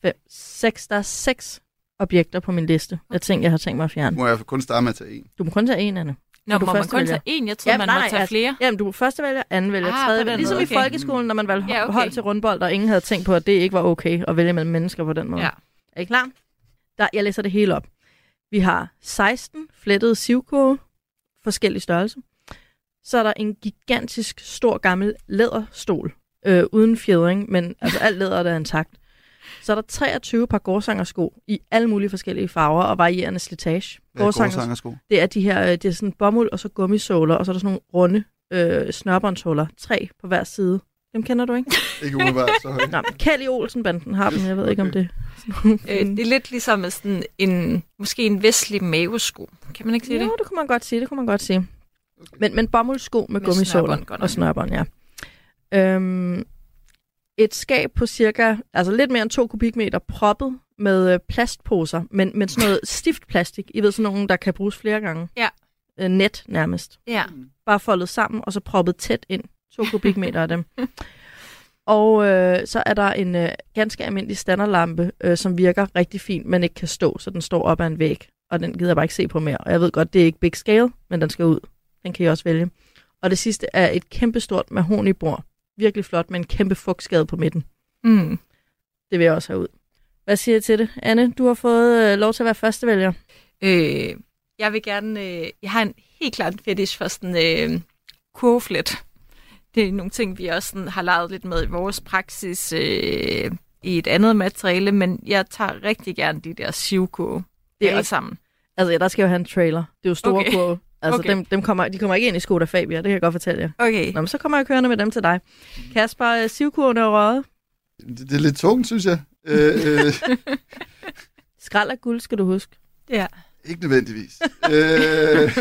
Speaker 3: 5, 6. Der er seks objekter på min liste af ting, jeg har tænkt mig at fjerne.
Speaker 5: Må jeg kun starte med at tage en?
Speaker 3: Du må kun tage en, Anne.
Speaker 4: Nå,
Speaker 3: du
Speaker 4: må man kun
Speaker 3: vælger?
Speaker 4: tage én? Jeg troede, man måtte tage
Speaker 3: altså,
Speaker 4: flere.
Speaker 3: Jamen, du er første vælger, anden vælger,
Speaker 4: Ah,
Speaker 3: tredje vælger. Ligesom
Speaker 4: måde,
Speaker 3: i
Speaker 4: okay.
Speaker 3: folkeskolen, når man valgte
Speaker 4: Ja, okay.
Speaker 3: hold til rundbold, og ingen havde tænkt på, at det ikke var okay at vælge mellem mennesker på den måde.
Speaker 4: Ja.
Speaker 3: Er I klar? Der, jeg læser det hele op. Vi har 16 flettede sivkurve, forskellige størrelser. Så er der en gigantisk, stor, gammel læderstol, øh, uden fjedring, men altså alt læder der er intakt. Så er der 23 par gårdsangersko i alle mulige forskellige farver og varierende slitage.
Speaker 5: Er gårdsangersko?
Speaker 3: det er de her, øh, det er sådan bomuld og så gummisåler, og så er der sådan nogle runde øh, snørbåndshuller. Tre på hver side. Dem kender du ikke?
Speaker 5: Ikke umiddelbart, så højt.
Speaker 3: Nå, men Kelly Olsen-banden har dem, jeg ved ikke om det.
Speaker 4: Øh, det er lidt ligesom med sådan en, måske en vestlig mavesko. Kan man ikke sige
Speaker 3: Jo,
Speaker 4: det?
Speaker 3: det kunne man godt sige, det kunne man godt sige. Men, men bomuldsko med,
Speaker 4: Med
Speaker 3: gummisåler
Speaker 4: snørbånd,
Speaker 3: og snørbånd, ja. Øhm, et skab på cirka, altså lidt mere end to kubikmeter, proppet med øh, plastposer, men, men sådan noget stift plastik. I ved, sådan nogle, der kan bruges flere gange.
Speaker 4: Ja.
Speaker 3: Øh, net nærmest.
Speaker 4: Ja.
Speaker 3: bare foldet sammen, og så proppet tæt ind. To kubikmeter af dem. Og øh, så er der en øh, ganske almindelig standardlampe, øh, som virker rigtig fint, men ikke kan stå, så den står op ad en væg. Og den gider jeg bare ikke se på mere. Og jeg ved godt, det er ikke big scale, men den skal ud. Den kan I også vælge. Og det sidste er et kæmpestort mahonibord. Virkelig flot, med en kæmpe fugtskade på midten.
Speaker 4: Mm.
Speaker 3: Det vil jeg også have ud. Hvad siger I til det? Anne, du har fået øh, lov til at være første vælger.
Speaker 4: Øh, jeg vil gerne... Øh, jeg har en helt klart en fetish for sådan øh, kurveflet. Det er nogle ting, vi også sådan, har leget lidt med i vores praksis øh, i et andet materiale, men jeg tager rigtig gerne de der sivkurve.
Speaker 3: Det er
Speaker 4: alle sammen.
Speaker 3: Altså, ja, der skal jo have en trailer. Det er jo store
Speaker 4: okay.
Speaker 3: kurve. Altså,
Speaker 4: Okay.
Speaker 3: dem, dem kommer, de kommer ikke ind i Skoda Fabia, det kan jeg godt fortælle jer.
Speaker 4: Okay.
Speaker 3: Nå, men så kommer jeg kørende med dem til dig. Kasper, øh, sivkurven er røget.
Speaker 5: Det, det er lidt tungt, synes jeg. Øh, øh,
Speaker 3: Skrald af guld, skal du huske.
Speaker 4: Ja.
Speaker 5: Ikke nødvendigvis. øh,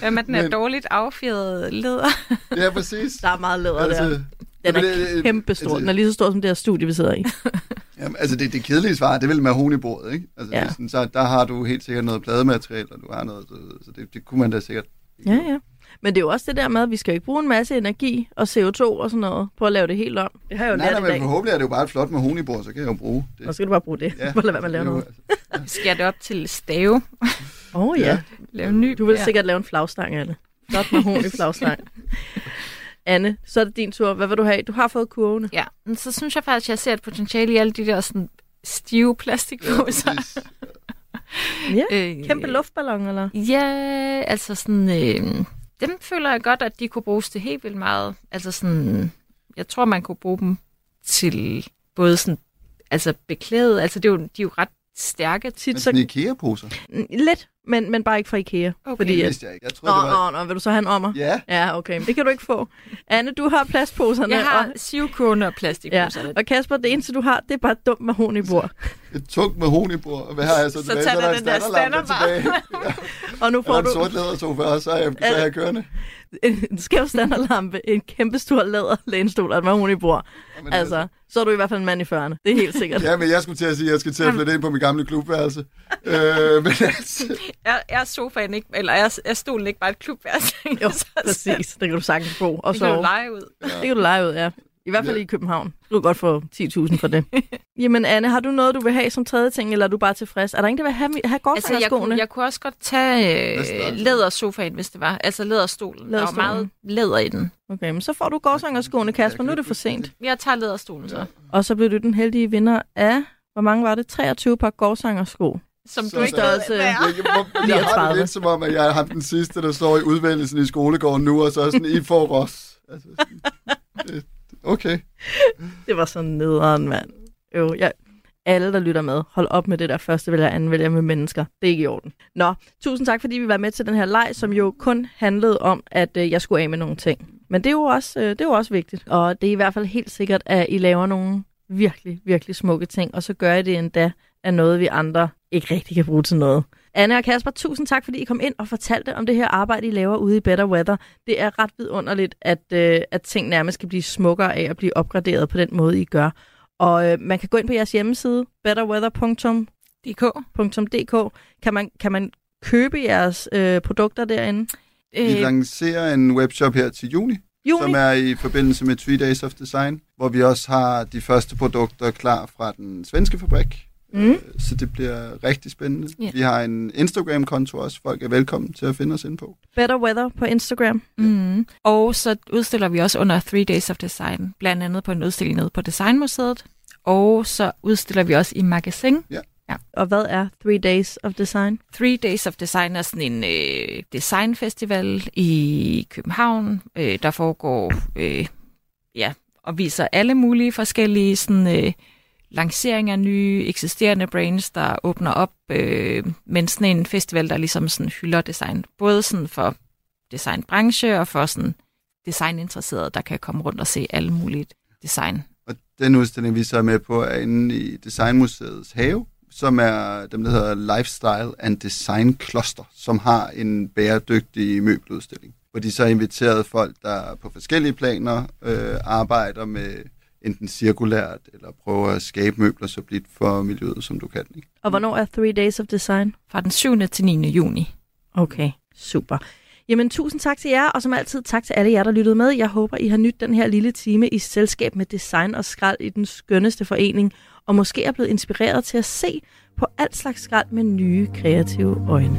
Speaker 4: Hvad med den er
Speaker 5: Men-
Speaker 4: dårligt affjedret leder?
Speaker 5: ja, præcis.
Speaker 3: Der er meget læder altså, der. Den
Speaker 5: jamen,
Speaker 3: er
Speaker 5: det-
Speaker 3: kæmpe stor.
Speaker 5: altså-
Speaker 3: Den er lige så stor som det her studie, vi sidder i.
Speaker 5: Jamen, altså det, det kedelige svar, det er vel mahonibordet, ikke? Altså,
Speaker 3: Ja.
Speaker 5: ja. sådan, så der har du helt sikkert noget plademateriale, og du har noget, så, så det, det kunne man da sikkert.
Speaker 3: Ja, ja. Men det er jo også det der med, at vi skal jo ikke bruge en masse energi og CO2 og sådan noget på at lave det helt om. Det har jeg jo
Speaker 5: Nej,
Speaker 3: lært
Speaker 5: nej, men forhåbentlig er det jo bare et flot mahonibord, så kan jeg jo bruge det.
Speaker 3: Og så skal du bare bruge det. Ja. Bare lade være med at lave noget.
Speaker 4: Skær det op til stave.
Speaker 3: Åh oh, ja.
Speaker 5: Ja.
Speaker 4: Lave en ny.
Speaker 3: Du vil
Speaker 4: ja.
Speaker 3: sikkert lave en flagstang, Anne. Flot mahogni flagstang. Anne, så er det din tur. Hvad vil du have? Du har fået kurvene.
Speaker 4: Ja, men så synes jeg faktisk, at jeg ser et potentiale i alle de der sådan stive
Speaker 5: Ja,
Speaker 4: plastikposer.
Speaker 5: præcis.
Speaker 3: Ja.
Speaker 4: øh,
Speaker 3: Kæmpe luftballon, eller?
Speaker 4: Ja, altså sådan... Øh, dem føler jeg godt, at de kunne bruges til helt vildt meget. Altså sådan... Jeg tror, man kunne bruge dem til både sådan... Altså beklædet, altså det er jo, de er jo ret stærke.
Speaker 3: Tit
Speaker 5: Men
Speaker 3: så...
Speaker 5: sådan IKEA-poser,
Speaker 3: Lidt, men, men bare ikke fra Ikea.
Speaker 4: Okay.
Speaker 3: Fordi
Speaker 5: det vidste jeg ikke. Jeg
Speaker 3: Nå,
Speaker 5: troede, det var...
Speaker 3: nå, nå, vil du så have en ommer?
Speaker 5: Ja,
Speaker 3: Ja, okay, men det kan du ikke få. Anne, du har plastposerne.
Speaker 4: Jeg har
Speaker 3: Og,
Speaker 4: sivkurne og
Speaker 3: ja.
Speaker 4: plastikposer.
Speaker 3: og Kasper, det eneste, du har, det er bare et dumt mahonibord.
Speaker 5: et tungt mahonibord. Og hvad har jeg så
Speaker 4: Så
Speaker 5: tilbage? Så er
Speaker 4: da
Speaker 5: der en
Speaker 4: den der standardbar.
Speaker 5: tilbage.
Speaker 3: Og nu
Speaker 5: Og
Speaker 3: får
Speaker 5: en
Speaker 3: du
Speaker 5: sort lædersofa, og så er jeg, så er jeg kørende.
Speaker 3: En skæv standardlampe, en kæmpe stor læder lænestol og et mahonibord.
Speaker 5: Men
Speaker 3: Altså, så er du i hvert fald en mand i 40'erne. Det er helt sikkert.
Speaker 5: Ja, men jeg skulle til at sige, at jeg skal til at flytte ind på mit gamle klubværelse. øh, men altså,
Speaker 4: Er, er sofaen ikke, eller er, er stolen ikke bare et klubværelse?
Speaker 3: Jo, præcis. Det kan du sagtens bo. Og
Speaker 4: Det
Speaker 3: så,
Speaker 4: kan du lege ud.
Speaker 3: det kan du lege ud, ja. I hvert fald
Speaker 5: Ja.
Speaker 3: i København. Du kan godt få 10.000 for det. Jamen Anne, har du noget, du vil have som tredje ting, eller er du bare tilfreds? Er der ingen, der vil have, have
Speaker 4: Altså, jeg,
Speaker 3: gårdsangerskoene?
Speaker 4: kunne, jeg kunne også godt tage øh, lædersofaen, hvis det var. Altså læderstolen. Der var meget læder i den.
Speaker 3: Okay, men så får du gårdsangerskoene, Kasper. Nu er det for sent.
Speaker 4: Jeg tager læderstolen så.
Speaker 5: Ja.
Speaker 3: Og så bliver du den heldige vinder af hvor mange var det? 23 par gårdsangersko.
Speaker 4: Som
Speaker 5: Så
Speaker 4: du ikke hvad er.
Speaker 5: Jeg, jeg, jeg har
Speaker 3: 39.
Speaker 5: det lidt som om, at jeg ham den sidste, der står i udvælgelsen i skolegården nu, og så er sådan, I får os. Altså, sådan, det- okay.
Speaker 3: Det var sådan nederen, mand. Jo, jeg, alle, der lytter med, hold op med det der første vælger anden vælger med mennesker. Det er ikke i orden. Nå, tusind tak, fordi vi var med til den her leg, som jo kun handlede om, at øh, jeg skulle af med nogle ting. Men det er, jo også, øh, det er jo også vigtigt. Og det er i hvert fald helt sikkert, at I laver nogle virkelig, virkelig smukke ting, og så gør I det endda af noget, vi andre ikke rigtig kan bruge til noget. Anne og Kasper, tusind tak, fordi I kom ind og fortalte om det her arbejde, I laver ude i Better Weather. Det er ret vidunderligt, at, øh, at ting nærmest kan blive smukkere af at blive opgraderet på den måde, I gør. Og øh, man kan gå ind på jeres hjemmeside, betterweather.dk. Kan man, kan man købe jeres øh, produkter derinde?
Speaker 5: Vi
Speaker 4: Øh,
Speaker 5: lancerer en webshop her til juni,
Speaker 3: Juni?
Speaker 5: som er i forbindelse med 3 Days of Design, hvor vi også har de første produkter klar fra den svenske fabrik.
Speaker 3: Mm.
Speaker 5: Øh, Så det bliver rigtig spændende.
Speaker 4: Ja.
Speaker 5: Vi har en Instagram-konto også. Folk er velkommen til at finde os ind på.
Speaker 3: Better Weather på Instagram.
Speaker 4: Mm. Og så udstiller vi også under Three Days of Design, blandt andet på en udstilling nede på Designmuseet. Og så udstiller vi også i Magasin.
Speaker 3: Og hvad er Three Days of Design?
Speaker 4: Three Days of Design er sådan en øh, designfestival i København, øh, der foregår øh, ja, og viser alle mulige forskellige sådan, øh, lancering af nye eksisterende brands, der åbner op, øh, men sådan en festival, der ligesom sådan hylder design. Både sådan for designbranche og for sådan designinteresserede, der kan komme rundt og se alle mulige design.
Speaker 5: Og den udstilling, vi så er med på, er inde i Designmuseets have, som er dem, der hedder Lifestyle and Design Cluster, som har en bæredygtig møbeludstilling. Hvor de så har inviteret folk, der på forskellige planer øh, arbejder med enten cirkulært, eller prøver at skabe møbler så blidt for miljøet, som du kan. Ikke?
Speaker 3: Og hvornår er Three Days of Design?
Speaker 4: Fra den 7. til 9. juni.
Speaker 3: Okay, super. Jamen, tusind tak til jer, og som altid tak til alle jer, der lyttede med. Jeg håber, I har nydt den her lille time i selskab med design og skrald i den skønneste forening, og måske er blevet inspireret til at se på alt slags skrald med nye kreative øjne.